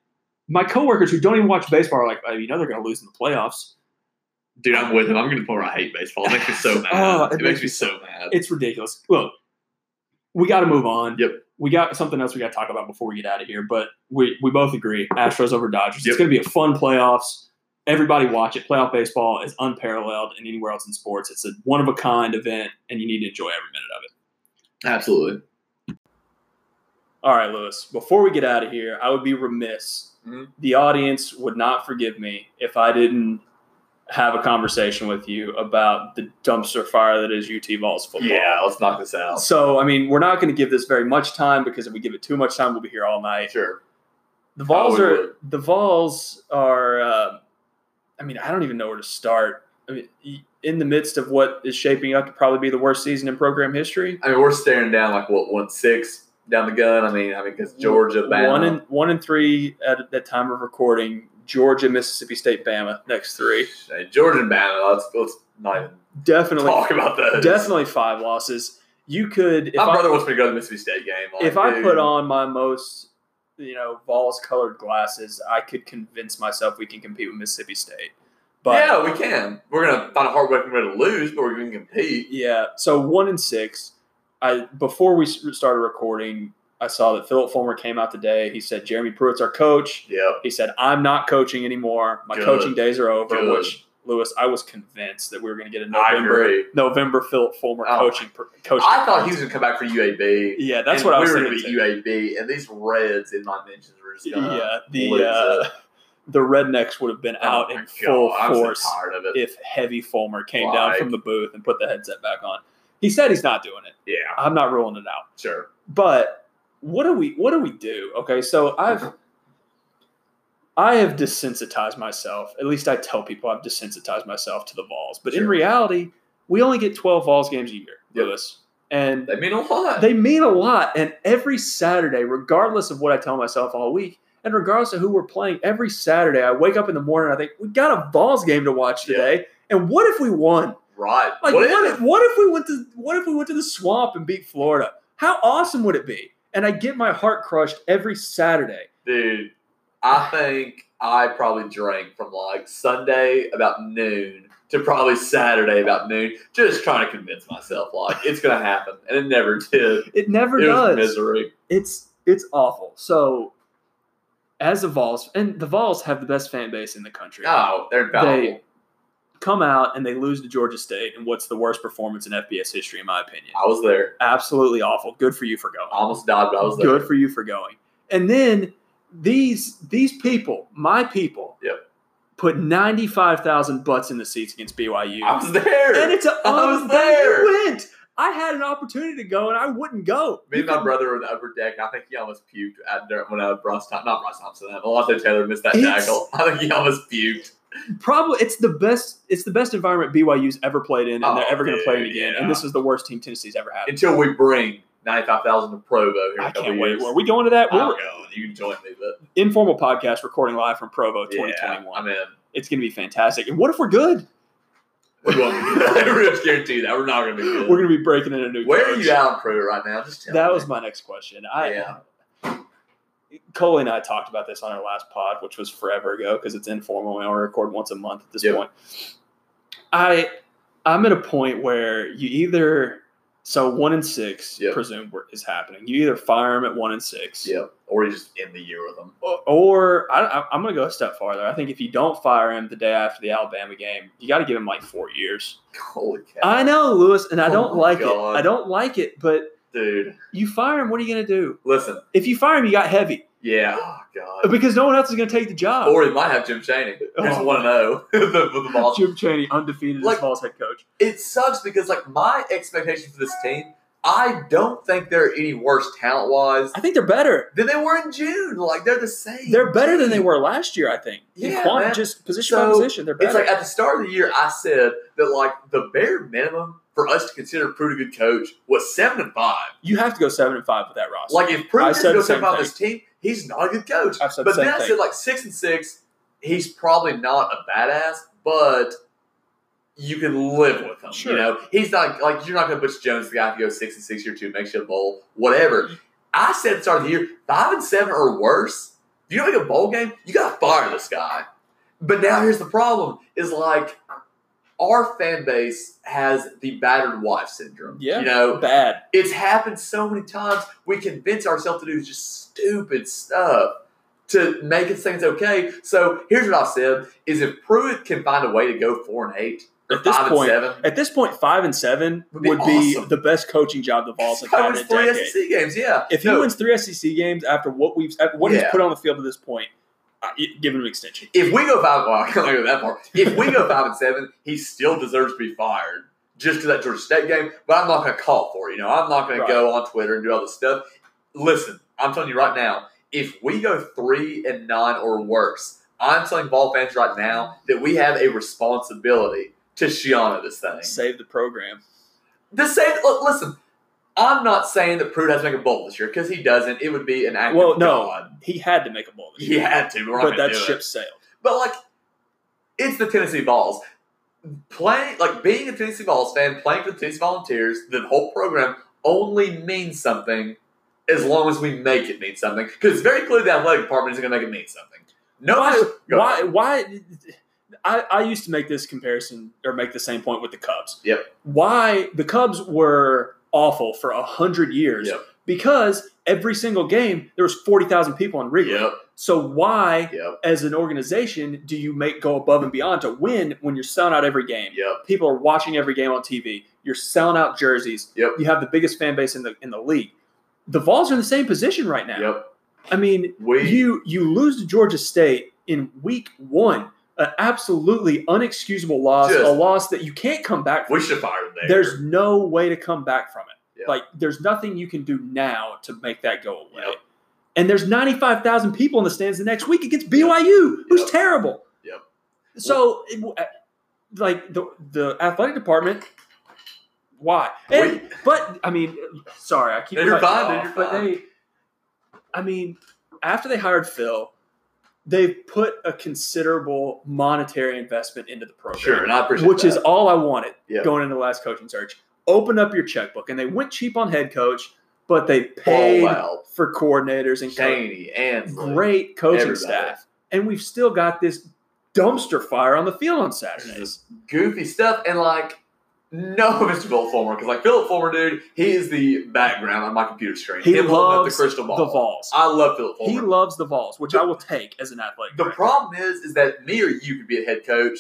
A: my coworkers who don't even watch baseball are like, oh, you know, they're going to lose in the playoffs.
B: dude, I'm with him. I'm going to pour. I hate baseball. It makes me so mad.
A: Oh,
B: it, makes me so mad.
A: It's ridiculous. Look, we got to move on.
B: Yep.
A: We got something else we got to talk about before we get out of here, but we, we both agree Astros over Dodgers.
B: Yep.
A: It's going to be a fun playoffs. Everybody watch it. Playoff baseball is unparalleled in anywhere else in sports. It's a one of a kind event, and you need to enjoy every minute of it.
B: Absolutely.
A: All right, Lewis. Before we get out of here, I would be remiss.
B: Mhm.
A: The audience would not forgive me if I didn't have a conversation with you about the dumpster fire that is UT Vols football.
B: Yeah, let's knock this out.
A: So, I mean, we're not going to give this very much time because if we give it too much time, we'll be here all night.
B: Sure.
A: The Vols
B: we
A: are
B: would.
A: the Vols are. Uh, I mean, I don't even know where to start. I mean, in the midst of what is shaping up to probably be the worst season in program history.
B: I mean, we're staring down like what one six down the gun. I mean, I mean, because Georgia, Bama.
A: one and one and three at that time of recording. Georgia, Mississippi State, Bama. Next three,
B: Hey, Georgia and Bama. Let's let's not even
A: definitely,
B: talk about those.
A: definitely five losses. You could, if
B: My
A: I,
B: brother wants me to go to the Mississippi State game. Like,
A: if I
B: dude,
A: put on my most, you know, Vols colored glasses, I could convince myself we can compete with Mississippi State. But
B: yeah, we can. We're gonna find a heartbreaking way to lose, but we're gonna compete.
A: Yeah. So one and six. I before we started recording, I saw that Phillip Fulmer came out today. He said Jeremy Pruitt's our coach.
B: Yep.
A: He said I'm not coaching anymore. My
B: Good.
A: coaching days are over.
B: Good.
A: Which Lewis, I was convinced that we were going to get a November. November Phillip Fulmer
B: Oh
A: coaching coaching.
B: I thought he was gonna come back for UAB.
A: Yeah, that's
B: and
A: what I was
B: we were gonna be UAB, and these Reds in my mentions were just
A: Yeah, the uh, the rednecks would have been
B: Oh
A: out in full
B: God,
A: force
B: so tired of it.
A: if Heavy Fulmer came down from the booth and put the headset back on. He said he's not doing it.
B: yeah,
A: I'm not ruling it out.
B: sure.
A: But what do we what do we do? Okay, so I've I have desensitized myself. At least I tell people I've desensitized myself to the Vols. But in reality, we only get 12 Vols games a year,
B: Yep.
A: Lewis. And
B: They mean a lot.
A: they mean a lot. And every Saturday, regardless of what I tell myself all week, and regardless of who we're playing, every Saturday I wake up in the morning and I think, we got a Vols game to watch today. And what if we won?
B: right.
A: Like
B: what
A: what,
B: if
A: if, what if we went to what if we went to the swamp and beat Florida? How awesome would it be? And I get my heart crushed every Saturday.
B: Dude, I think I probably drank from like Sunday about noon to probably Saturday about noon, just trying to convince myself like it's gonna happen, and it never did.
A: It never
B: It
A: does.
B: misery.
A: It's it's awful. So as the Vols, and the Vols have the best fan base in the country.
B: Oh, they're infallible.
A: they come out and they lose to Georgia State and what's the worst performance in FBS history, in my opinion.
B: I was there.
A: Absolutely awful. Good for you for going.
B: I almost died, but I was there.
A: Good for you for going. And then these these people, my people,
B: Yep.
A: put ninety five thousand butts in the seats against BYU,
B: I was there.
A: and it's a
B: I was there.
A: You went. I had an opportunity to go, and I wouldn't go.
B: Me and my brother were in the upper deck. I think he almost puked at when uh, Bryce Thompson, not Bryce Thompson, Alontae Taylor missed that tackle. I think he almost puked.
A: Probably it's the best. It's the best environment BYU's ever played in, and
B: Oh,
A: they're ever going to play in again.
B: yeah.
A: And this is the worst team Tennessee's ever had.
B: Until we bring ninety five thousand to Provo here
A: I can't wait. Are we going to that? We're
B: going. You can join me, but
A: informal podcast recording live from Provo, 2021.
B: I'm in.
A: It's going to be fantastic. And what if we're good?
B: We won't be good. We're guarantee that we're not going to be good.
A: We're going to be breaking in a new.
B: Where are you on Provo right now? Just tell
A: That was my next question. I
B: Yeah.
A: Coley and I talked about this on our last pod, which was forever ago because it's informal. We only record once a month at this
B: Yep.
A: point. I I'm at a point where you either so one and six
B: Yep.
A: presume is happening. You either fire him at one and six,
B: Yep. Or you just end the year with them.
A: or, or I, I'm going to go a step farther. I think if you don't fire him the day after the Alabama game, you got to give him like four years.
B: Holy cow.
A: I know, Lewis, and I
B: Oh
A: don't like
B: God.
A: it. I don't like it, but
B: Dude,
A: you fire him. What are you going to do?
B: listen.
A: If you fire him, you got heavy
B: Yeah. Oh, God.
A: because no one else is going to take the job.
B: Or he might have Jim Chaney. Who's
A: Oh.
B: 1 0 with the, with the ball.
A: Jim Chaney, undefeated
B: Like-
A: as Vols head coach.
B: It sucks because, like, my expectation for this team, I don't think they're any worse talent wise
A: I think they're better.
B: than they were in June. Like, they're the same.
A: They're better than they were last year. I think. In
B: Yeah,
A: quant- just position
B: So,
A: by position, they're better.
B: It's like at the start of the year, I said that like the bare minimum for us to consider Pruitt a good coach was seven and five.
A: you have to go seven and five with that roster.
B: Like if
A: said
B: doesn't go seven and this team, he's not a good coach.
A: I've said
B: but
A: the
B: then I said like six and six, he's probably not a badass, but you can live with him.
A: Sure.
B: You know, he's not like you're not going to Butch Jones, the guy who goes six and six year two, makes you a bowl, whatever. I said at the start of the year, five and seven or worse. If you don't make a bowl game, you got to fire this guy. But now here's the problem: is like our fan base has the battered wife syndrome.
A: Yeah.
B: you know,
A: bad.
B: it's happened so many times. We convince ourselves to do just stupid stuff to make it think okay. So here's what I said: is if Pruitt can find a way to go four and eight
A: At this point,
B: seven,
A: At this point, five and seven
B: Would be
A: would be
B: awesome.
A: the best coaching job the Vols have
B: I
A: had in a
B: three
A: decade.
B: SEC games. Yeah,
A: If he wins three SEC games after what we've what he's put on the field to this point, Uh, give him an extension.
B: if we go five, well, I can't go that far. If we go five and seven, he still deserves to be fired just to that Georgia State game. But I'm not going to call for it. You know, I'm not going
A: Right.
B: to go on Twitter and do all this stuff. Listen, I'm telling you right now, if we go three and nine or worse, I'm telling Vol fans right now that we have a responsibility to Schiano this thing.
A: Save the program.
B: The look, Listen, I'm not saying that Pruitt has to make a bowl this year because he doesn't. It would be an act
A: Well,
B: of
A: no,
B: God.
A: he had to make a bowl this
B: He had to, but,
A: that ship
B: it.
A: sailed.
B: But like, it's the Tennessee Vols. Playing like being a Tennessee Vols fan, playing for the Tennessee Volunteers, the whole program only means something as long as we make it mean something. Because it's very clear the athletic department isn't going to make it mean something. No,
A: why, why,
B: ahead.
A: why? I, I used to make this comparison or make the same point with the Cubs.
B: Yep.
A: Why the Cubs were awful for a hundred years
B: Yep.
A: because every single game there was forty thousand people in Wrigley.
B: Yep.
A: So why,
B: Yep.
A: as an organization, do you make go above and beyond to win when you're selling out every game?
B: Yep.
A: People are watching every game on TV. You're selling out jerseys.
B: Yep.
A: You have the biggest fan base in the in the league. The Vols are in the same position right now.
B: Yep.
A: I mean,
B: We
A: you you lose to Georgia State in week one, an absolutely unexcusable loss,
B: Just-
A: a loss that you can't come back from.
B: we should fire there.
A: There's no way to come back from it.
B: Yeah.
A: Like there's nothing you can do now to make that go away.
B: Yep.
A: And there's 95,000 people in the stands the next week against BYU, who's
B: Yep.
A: terrible.
B: Yep.
A: So, it, uh, like the the athletic department, why? And, but I mean, sorry, I keep.
B: You're fine,
A: off,
B: you're
A: but they, I mean, after they hired Phil, they've put a considerable monetary investment into the program
B: sure, and I appreciate
A: which is all I wanted
B: Yeah.
A: going into the last coaching search. Open up your checkbook, and they went cheap on head coach, but they paid for coordinators and
B: Chaney and
A: great coaching
B: Everybody.
A: staff, and we've still got this dumpster fire on the field on Saturdays.
B: goofy stuff and like no Mr. Phillip Fulmer because like Phillip Fulmer, dude, he is the background on my computer screen.
A: He
B: Him
A: loves
B: the crystal ball.
A: The Vols.
B: I love
A: Phillip
B: Fulmer.
A: He loves the Vols, which
B: The-
A: I will take as an athlete.
B: the problem is, is that me or you could be a head coach,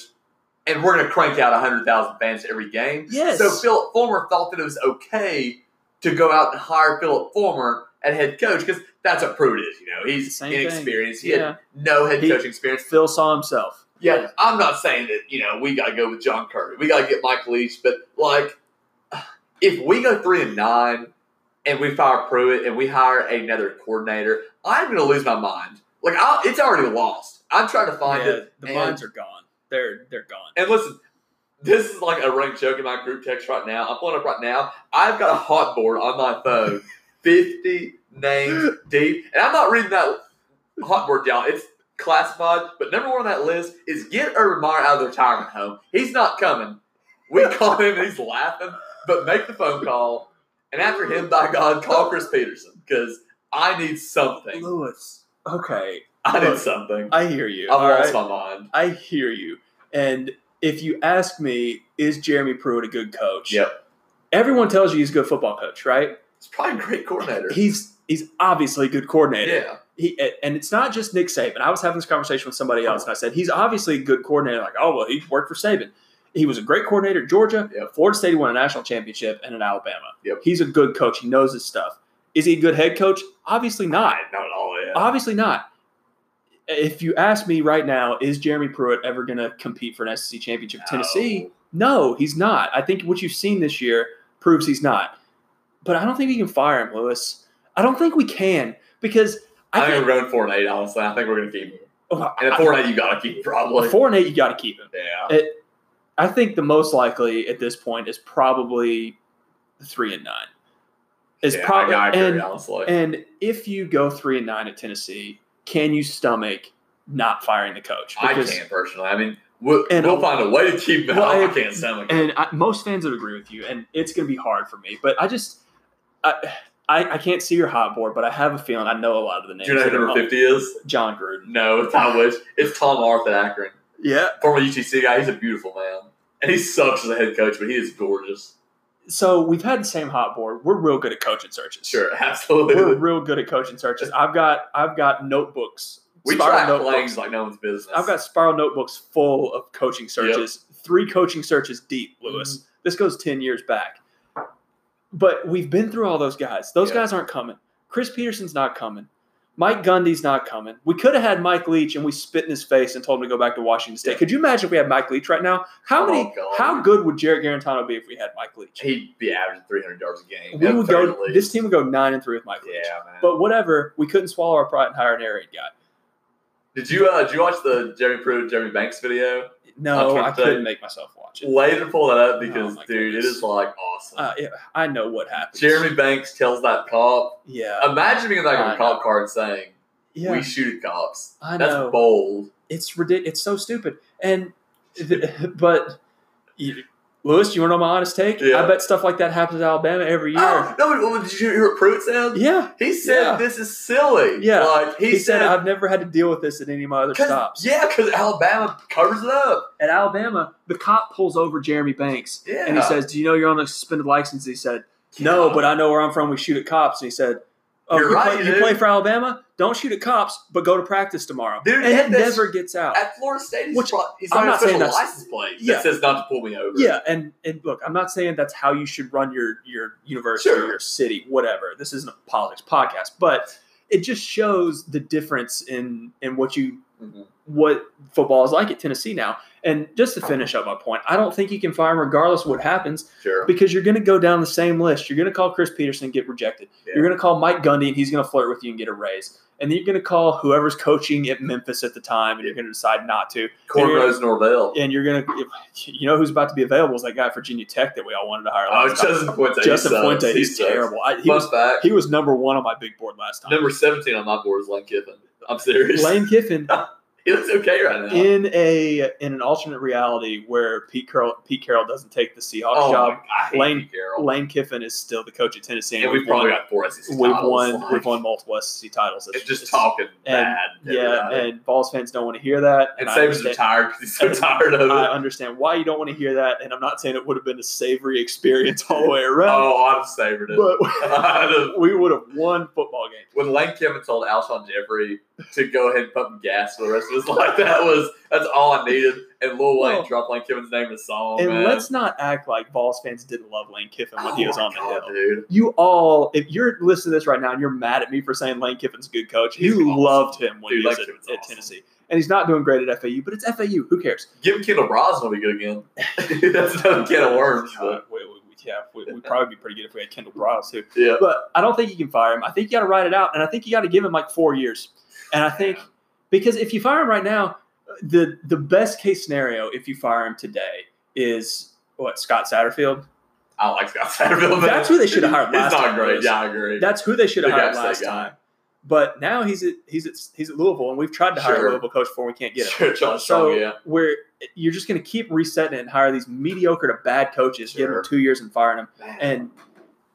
B: and we're gonna crank out hundred thousand fans every game.
A: Yes.
B: So Phillip Fulmer thought that it was okay to go out and hire Phillip Fulmer at head coach because that's what Pruitt is. You know, he's
A: Same thing.
B: inexperienced. He
A: Yeah.
B: had no head
A: He-
B: coaching experience.
A: Phil saw himself.
B: Yeah, I'm not saying that you know we got to go with John Curry, We got to get Mike Leach, but like, if we go three and nine and we fire Pruitt and we hire another coordinator, I'm going to lose my mind. Like, I'll, it's already lost. I'm trying to find
A: Yeah,
B: it.
A: the
B: and,
A: minds are gone. They're they're gone.
B: And listen, this is like a running joke in my group text right now. I'm pulling up right now. I've got a hot board on my phone, 50 names deep, and I'm not reading that hot board down. It's classified, but number one on that list is get Urban Meyer out of the retirement home. He's not coming. We call him and he's laughing, but make the phone call. And after him, by God, call Chris Petersen because I need something.
A: Lewis. Okay,
B: I need something.
A: I hear you.
B: I've lost
A: right?
B: my mind.
A: I hear you. And if you ask me, is Jeremy Pruitt a good coach?
B: Yep.
A: Everyone tells you he's a good football coach, right?
B: He's probably a great coordinator.
A: He's he's obviously a good coordinator.
B: Yeah.
A: He and it's not just Nick Saban. I was having this conversation with somebody else, and I said he's obviously a good coordinator. Like, oh well, he worked for Saban. He was a great coordinator at Georgia.
B: Yep.
A: Florida State won a national championship, and in Alabama.
B: Yep.
A: He's a good coach. He knows his stuff. Is he a good head coach? Obviously not.
B: Not at all. Yeah.
A: Obviously not. If you ask me right now, is Jeremy Pruitt ever going to compete for an SEC championship? with Tennessee? No, he's not. I think what you've seen this year proves he's not. But I don't think we can fire him, Lewis. I don't think we can because
B: I, think we're going four and eight. Honestly, I think we're going to keep him.
A: oh,
B: And at four and eight, you got to keep him probably.
A: four and eight, you got to keep him.
B: Yeah.
A: I think the most likely at this point is probably three and nine. Is
B: yeah,
A: probably
B: I, agree,
A: and
B: honestly.
A: and if you go three and nine at Tennessee, can you stomach not firing the coach?
B: I can't personally. I mean, we'll,
A: And-
B: we'll find a way to keep him
A: Well.
B: I
A: and-
B: can't stomach it.
A: and I, most fans would agree with you, and it's going to be hard for me. But I just, I, I, I can't see your hot board, but I have a feeling I know a lot of the names.
B: Do you know who number
A: on-
B: 50 is?
A: Jon Gruden.
B: No, it's I wish. It's Tom Arth at Akron.
A: Yeah.
B: Former UTC guy. He's a beautiful man. And he sucks as a head coach, but he is gorgeous.
A: So we've had the same hot board. We're real good at coaching searches.
B: Sure, absolutely.
A: We're real good at coaching searches. I've got I've got notebooks.
B: we try
A: notebooks.
B: like no one's business.
A: I've got spiral notebooks full of coaching searches, three coaching searches deep, Lewis.
B: Mm-hmm.
A: This goes 10 years back. But we've been through all those guys. Those
B: Yeah.
A: guys aren't coming. Chris Petersen's not coming. Mike Gundy's not coming. We could have had Mike Leach and we spit in his face and told him to go back to Washington State.
B: Yeah.
A: Could you imagine if we had Mike Leach right now? How
B: Oh,
A: many
B: God.
A: how good would Jarrett Guarantano be if we had Mike Leach?
B: He'd be averaging 300 yards a game.
A: We would go
B: least.
A: this team would go nine and three with Mike Leach.
B: Yeah, man.
A: But whatever, we couldn't swallow our pride and hire an air raid guy.
B: did you uh, did you watch the Jeremy Pruitt Jeremy Banks video?
A: No, I couldn't make myself watch it.
B: Later, pull that up because
A: Oh,
B: dude,
A: goodness.
B: it is like awesome.
A: Uh, yeah, I know what happened.
B: Jeremy Banks tells that cop.
A: Yeah.
B: Imagine being like
A: I
B: a cop card saying,
A: Yeah.
B: "We shoot at cops."
A: I know.
B: That's bold.
A: it's ridiculous. It's so stupid. And but you, Lewis, you want to know my honest take?
B: Yeah.
A: I bet stuff like that happens at Alabama every ah, year.
B: Oh, no, but did you hear what Pruitt said?
A: Yeah,
B: He said
A: Yeah.
B: this is silly.
A: Yeah.
B: Like he,
A: he, said,
B: said,
A: I've never had to deal with this at any of my other
B: 'cause-
A: stops.
B: Yeah, because Alabama covers it up.
A: At Alabama, the cop pulls over Jeremy Banks
B: Yeah.
A: and he says, "Do you know you're on a suspended license?" He said, "No, but I know where I'm from. We shoot at cops." And he said, "Oh,
B: You're
A: you,
B: right,
A: play, you play for Alabama? Don't shoot at cops, but go to practice tomorrow."
B: Dude,
A: and it never gets out.
B: at Florida State,
A: Which-
B: pro- he's
A: I'm
B: on
A: not saying that's-
B: license plate
A: Yeah.
B: that says not to pull me over.
A: Yeah, and, and look, I'm not saying that's how you should run your your university
B: Sure.
A: or your city, whatever. This isn't a politics podcast, but it just shows the difference in in what you
B: Mhm.
A: what football is like at Tennessee now. And just to oh. finish up my point, I don't think you can fire him regardless of what happens
B: Sure.
A: because you're going to go down the same list. You're going to call Chris Petersen and get rejected.
B: Yeah.
A: You're going to call Mike Gundy and he's going to flirt with you and get a raise. And then you're going to call whoever's coaching at Memphis at the time and you're going to decide not to.
B: Cornrows Norvell.
A: And you're going to, you know, who's about to be available is that guy at Virginia Tech that we all wanted to hire
B: Oh,
A: time.
B: Justin Fuente. he
A: Justin
B: sucks.
A: Fuente,
B: He
A: he's terrible. I, he,
B: Fun
A: was,
B: fact.
A: he was number one on my big board last time.
B: Number 17 on my board is Lane Kiffin. I'm serious.
A: Lane Kiffin
B: he looks okay right now.
A: in a in an alternate reality where Pete Carroll Pete Carroll doesn't take the Seahawks
B: oh,
A: job. Lane-
B: Carroll.
A: Lane Kiffin is still the coach at Tennessee,
B: and we've
A: we've
B: probably
A: won,
B: got four SEC
A: we've
B: titles.
A: won
B: Like,
A: we've won multiple SEC titles.
B: It's just
A: it's-
B: talking
A: and-
B: bad.
A: Yeah, and Vols fans don't want to hear that.
B: and
A: I
B: Saban's retired because he's so
A: and
B: tired of it.
A: I understand why you don't want to hear that, and I'm not saying it would have been a savory experience all the way around,
B: oh, I'd have savored it.
A: but we would have won football games.
B: when Lane Kiffin told Alshon Jeffery to go ahead and pump gas for the rest of his life, that was that's all I needed. And Lil Wayne
A: Well,
B: dropped Lane Kiffin's name in the song.
A: and
B: man.
A: let's not act like Vols fans didn't love Lane Kiffin when
B: oh
A: he was on the hill.
B: dude.
A: You all, if you're listening to this right now and you're mad at me for saying Lane Kiffin's a good coach,
B: He's
A: you
B: awesome.
A: loved him when
B: Dude,
A: he was at,
B: Kiffin's
A: at. Tennessee. And he's not doing great at FAU, but it's FAU. Who cares?
B: Give him Kendall Brosnan will be good again. that's another can of worms. But
A: yeah, we, we'd probably be pretty good if we had Kendall Briles too.
B: yeah,
A: But I don't think you can fire him. I think you got to ride it out, and I think you got to give him like four years. And I think because if you fire him right now, the the best case scenario if you fire him today is what Scott Satterfield.
B: I like Scott Satterfield. man.
A: That's who they should have hired last
B: He's not
A: time,
B: great. Yeah, I agree.
A: That's who they should have hired last time. But now he's at he's at he's at Louisville, and we've tried to hire a Louisville coach before we can't get him.
B: Sure, John
A: So
B: Strong, yeah.
A: where you're just going to keep resetting it and hire these mediocre to bad coaches, give
B: Sure.
A: them two years and firing them, and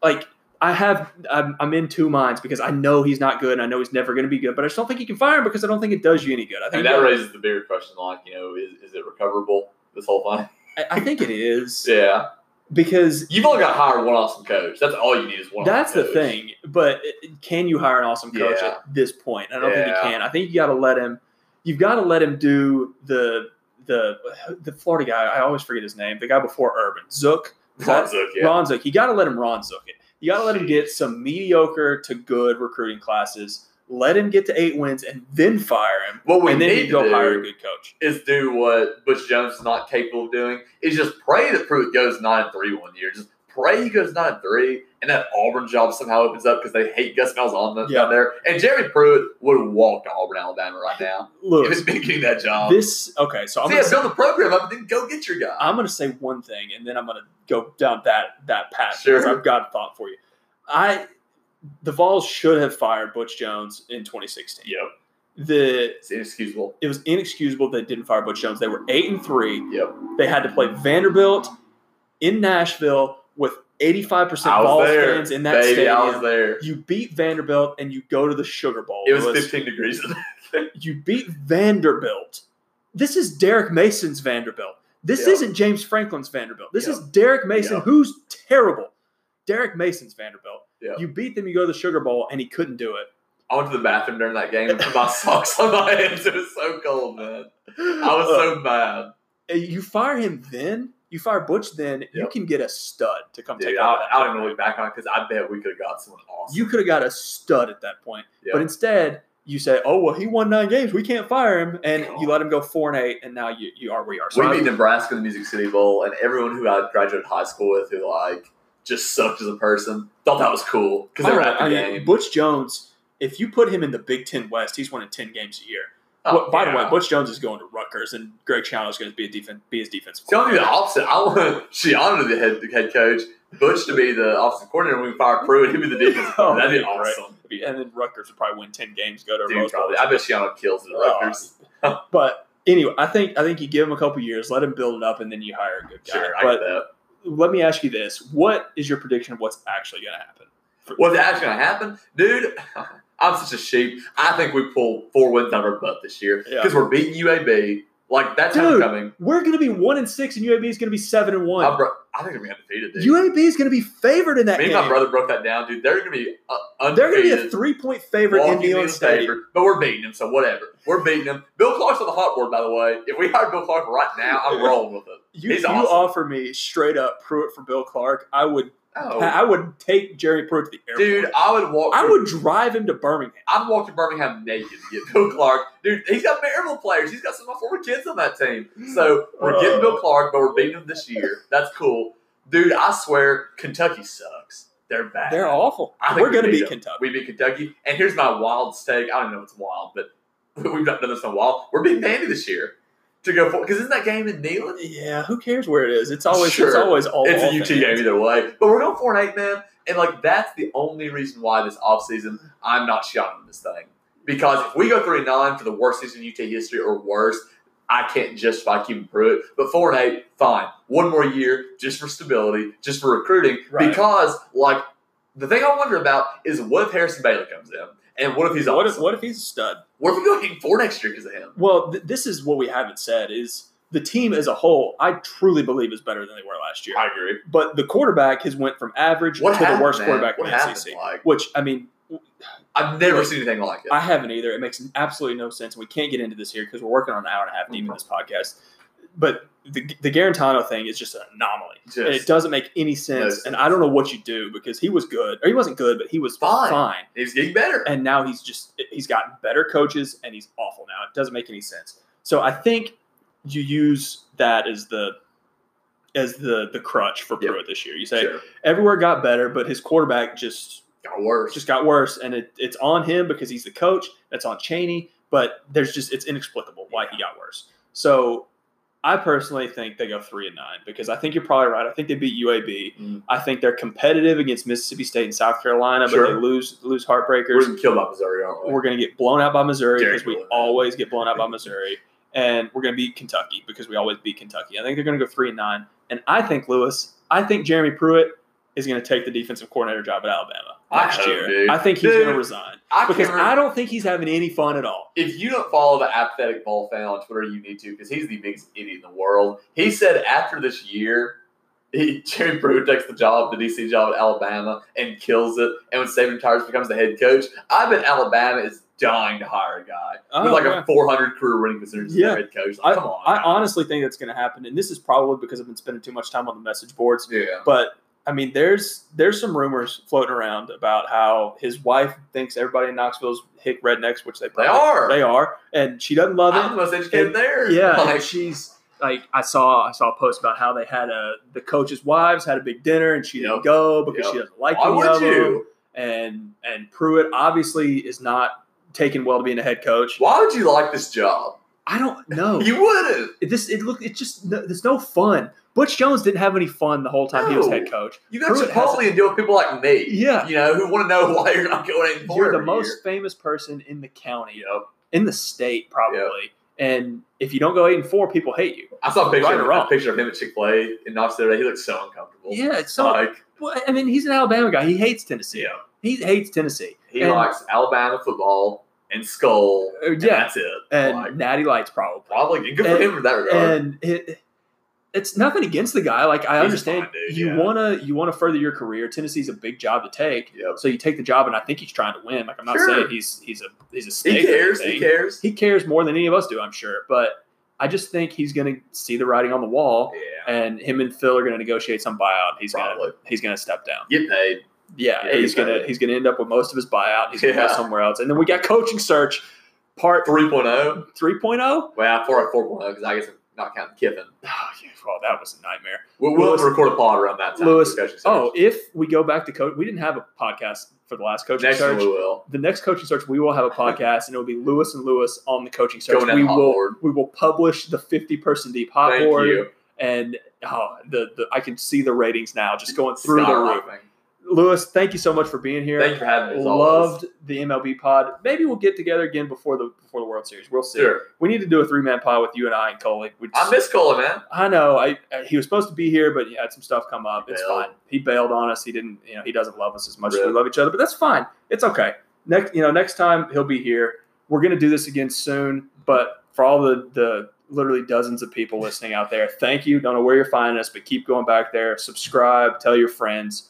A: like I have, I'm, I'm in two minds because I know he's not good and I know he's never going to be good, but I just don't think you can fire him because I don't think it does you any good. I
B: I
A: think
B: mean, that raises the bigger question, like, you know, is, is it recoverable, this whole thing?
A: I, I think it is
B: Yeah.
A: because
B: You've only got to hire one awesome coach. That's all you need is one
A: that's the
B: awesome
A: thing. But can you hire an awesome coach
B: Yeah.
A: at this point? I don't think you can. I think you got to let him. You've got to let him do the the the Florida guy. I always forget his name. The guy before Urban Zook.
B: Ron Zook, yeah.
A: Ron Zook. You got to let him Ron Zook it. You got to let him get some mediocre to good recruiting classes. Let him get to eight wins and then fire him.
B: What we
A: and then
B: need
A: you
B: to
A: go
B: do
A: hire a good coach.
B: is do what Butch Jones is not capable of doing. Is just pray that Pruitt goes nine and three one year. Just pray he goes nine three, and that Auburn job somehow opens up because they hate Gus Malzahn down
A: Yeah.
B: there. And Jerry Pruitt would walk to Auburn, Alabama right now if
A: Look,
B: he's been getting that job.
A: this okay. So I'm
B: so
A: gonna,
B: yeah, build the program up and then go get your guy.
A: I'm gonna say one thing, and then I'm gonna go down that that path
B: Sure.
A: because I've got a thought for you. I the Vols should have fired Butch Jones in 2016.
B: yep,
A: The
B: it's inexcusable.
A: it was inexcusable they didn't fire Butch Jones. They were eight and three.
B: Yep,
A: They had to play Vanderbilt in Nashville with 85%
B: I was
A: Vols
B: there,
A: fans in that
B: baby.
A: stadium.
B: I was there.
A: You beat Vanderbilt and you go to the Sugar Bowl.
B: It was
A: Lewis.
B: 15 degrees.
A: You beat Vanderbilt. This is Derek Mason's Vanderbilt. This
B: Yeah.
A: isn't James Franklin's Vanderbilt. This
B: Yeah.
A: is Derek Mason,
B: Yeah.
A: who's terrible. Derek Mason's Vanderbilt. You beat them, you go to the Sugar Bowl, and he couldn't do it.
B: I went to the bathroom during that game and put my socks on my hands. It was so cold, man. I was so mad.
A: You fire him then, you fire Butch then, you can get a stud to come
B: Dude,
A: take
B: I,
A: over.
B: I don't even look back on it because I bet we could have got someone awesome.
A: You could have got a stud at that point.
B: Yeah.
A: But instead, you say, oh, well, he won nine games. We can't fire him. And you let him go four and eight, and now you, you are where you are. So
B: we beat Nebraska in the Music City Bowl, and everyone who I graduated high school with who like just sucked as a person thought that was cool because they were at the
A: I mean,
B: game.
A: Butch Jones, if you put him in the Big Ten West, he's winning 10 games a year.
B: Oh,
A: Well, by the way, Butch Jones is going to Rutgers, and Greg Schiano is going to be a defense, be his defensive.
B: Tell me the opposite. I want Schiano to be the head, the head coach, Butch to be the offensive coordinator. We fire Pruitt, he'd be the defense.
A: Oh,
B: That'd be awesome.
A: be, and then Rutgers would probably win ten games, go to
B: Dude,
A: Rose Bowl.
B: I bet Schiano kills it at
A: Oh,
B: Rutgers.
A: But anyway, I think I think you give him a couple years, let him build it up, and then you hire a good guy.
B: Sure, I
A: but let me ask you this: What is your prediction of what's actually going to happen? For-
B: What's actually going to happen? Dude, I'm such a sheep. I think we pull four wins out of our butt this year
A: Yeah.
B: because we're beating UAB. Like, that's
A: Dude,
B: homecoming.
A: We're going to be one and six, and UAB is going to be seven and one.
B: Bro- I think they're going to be undefeated, dude.
A: UAB is going to be favored in that
B: Me and
A: game.
B: my brother broke that down, dude. They're going to be uh,
A: They're going to be a three-point favorite in Neyland
B: the
A: Stadium.
B: but we're beating them, so whatever. We're beating them. Bill Clark's on the hot board, by the way. If we hired Bill Clark right now, I'm rolling with it.
A: You,
B: He's
A: you
B: awesome.
A: offer me straight up Pruitt for Bill Clark. I would
B: Oh,
A: I would take Jerry Pruitt to the airport.
B: dude, I would walk.
A: I would drive him to Birmingham.
B: I'd walk to Birmingham naked to get Bill Clark. Dude, he's got Maryville players. He's got some of my former kids on that team. So we're getting Bill Clark, but we're beating him this year. That's cool. Dude, I swear, Kentucky sucks. They're bad.
A: They're awful. We're
B: we
A: going to
B: beat
A: beat
B: them.
A: Kentucky.
B: We beat Kentucky. And here's my wild stake. I don't know if it's wild, but we've not done this in a while. We're beating Vandy this year to go for because isn't that game in Neyland?
A: Yeah, who cares where it is? It's always it's always all.
B: It's a UT
A: fans.
B: game either way. But we're going four and eight, man. And like that's the only reason why this offseason I'm not shouting this thing. Because if we go three and nine for the worst season in UT history or worse, I can't justify keeping Pruitt. But four and eight, fine. One more year just for stability, just for recruiting.
A: Right.
B: Because like the thing I wonder about is what if Harrison Bailey comes in? And what if he's
A: What if what if he's a stud?
B: What if we go and four next year because of him?
A: Well, th- this is what we haven't said is the team as a whole. I truly believe is better than they were last year.
B: I agree.
A: But the quarterback has went from average
B: What
A: to
B: happened,
A: the worst
B: man?
A: quarterback
B: What
A: in the SEC.
B: like?
A: Which I mean,
B: I've never
A: Look,
B: seen anything like it.
A: I haven't either. It makes absolutely no sense. and We can't get into this here because we're working on an hour and a half deep in mm-hmm. this podcast. But the the Guarantano thing is just an anomaly.
B: Just-
A: it doesn't make any sense.
B: sense.
A: And I don't know what you do because he was good, or he wasn't good, but he was
B: Fine.
A: fine.
B: He's getting better.
A: And now he's just he's gotten better coaches, and he's awful now. It doesn't make any sense. So I think you use that as the as the the crutch for
B: Yep.
A: Pruitt this year. You say
B: Sure.
A: everywhere got better, but his quarterback just
B: Got worse.
A: just got worse, and it, it's on him because he's the coach. That's on Chaney, but there's just it's inexplicable why he got worse. So I personally think they go three and nine because I think you're probably right. I think they beat UAB.
B: Mm.
A: I think they're competitive against Mississippi State and South Carolina, but
B: Sure.
A: they lose lose
B: We're
A: heartbreakers.
B: getting killed by Missouri, aren't we?
A: We're going to get blown out by Missouri because we always get blown out by Missouri, and we're going to beat Kentucky because we always beat Kentucky. I think they're going to go three and nine, and I think Lewis. I think Jeremy Pruitt is going to take the defensive coordinator job at Alabama
B: I
A: year.
B: dude.
A: I think he's going to resign
B: I
A: because I don't think he's having any fun at all.
B: If you don't follow the apathetic Vol fan on Twitter, you need to because he's the biggest idiot in the world. He said after this year, he, Jerry Pruitt takes the job, the DC job at Alabama, and kills it. And when Saban retires, becomes the head coach. I bet Alabama is dying to hire a guy
A: Oh,
B: with like
A: yeah.
B: a 400 career winning percentage as
A: Yeah.
B: their head coach.
A: I,
B: Like, come on,
A: I
B: man.
A: honestly think that's going to happen, and this is probably because I've been spending too much time on the message boards.
B: yeah.
A: But I mean, there's there's some rumors floating around about how his wife thinks everybody in Knoxville's hick rednecks, which they
B: They are.
A: they are, and she doesn't love it.
B: I'm the most educated
A: And-
B: there.
A: Yeah,
B: Like,
A: she's like I saw I saw a post about how they had a the coaches' wives had a big dinner and she didn't go because
B: Yep.
A: she doesn't like
B: why
A: any
B: would
A: of them.
B: you?
A: And and Pruitt obviously is not taken well to being a head coach.
B: Why would you like this job?
A: I don't know.
B: You wouldn't.
A: It- this it look it's just no, there's no fun. Butch Jones didn't have any fun the whole time he was head coach.
B: You got
A: Pruitt
B: Chipotle and deal with people like me.
A: Yeah.
B: You know, who want to know why you're not going in for
A: You're the most
B: year.
A: famous person in the county,
B: Yep.
A: in the state probably. And if you don't go eight and four, people hate you.
B: I saw a picture,
A: Right
B: of, a picture of him at Chick Fil A in Knoxville today. He looks so uncomfortable.
A: Yeah, it's so.
B: like
A: well, I mean, he's an Alabama guy. He hates Tennessee.
B: yeah,
A: He hates Tennessee.
B: he
A: And-
B: likes Alabama football and Skull.
A: Uh,
B: and
A: yeah,
B: that's it.
A: and
B: Like,
A: Natty Lights probably.
B: probably good for
A: and-
B: him in that regard.
A: And it, it's nothing against the guy. Like I
B: He's
A: understand
B: dude,
A: you
B: yeah.
A: wanna you wanna further your career. Tennessee's a big job to take,
B: Yep.
A: so you take the job, and I think he's trying to win. Like I'm not
B: Sure.
A: saying he's he's a he's a
B: he
A: snake. or
B: cares. He cares.
A: He cares more than any of us do, I'm sure. But I just think he's going to see the writing on the wall,
B: yeah.
A: and him and Phil are going to negotiate some buyout. He's going to he's going to step down.
B: Get paid.
A: Yeah,
B: Yeah,
A: he's going to he's to end up with most of his buyout. He's going to
B: Yeah.
A: go somewhere else, and then we got coaching search part
B: 3.0.
A: 3.0.
B: Well, 4 4.0 because I guess I'm not counting Kiffin.
A: Oh, yeah, well, that was a nightmare.
B: We'll, we'll
A: Lewis-
B: record a pod around that time.
A: Lewis- Oh, if we go back to coach, we didn't have a podcast for the last coaching
B: next
A: search.
B: we will.
A: The next coaching search, we will have a podcast, and it will be Lewis and Lewis on the coaching search. We will
B: board.
A: we will publish the 50 person deep hot
B: Thank
A: board.
B: you.
A: and oh, the, the I can see the ratings now just going through the roof. Lewis, thank you so much for being here.
B: Thank you for having me. As always.
A: Loved the MLB pod. Maybe we'll get together again before the before the World Series. We'll see.
B: Sure.
A: We need to do a three man pod with you and I and Coley. We
B: I miss Cola, man.
A: I know. I, I he was supposed to be here, but he had some stuff come up. It's
B: Bailed.
A: fine. He bailed on us. He didn't. You know, he doesn't love us as much as we love each other. But that's fine. It's okay. Next, you know, next time he'll be here. We're gonna do this again soon. But for all the the literally dozens of people listening out there, thank you. Don't know where you're finding us, but keep going back there. Subscribe. Tell your friends.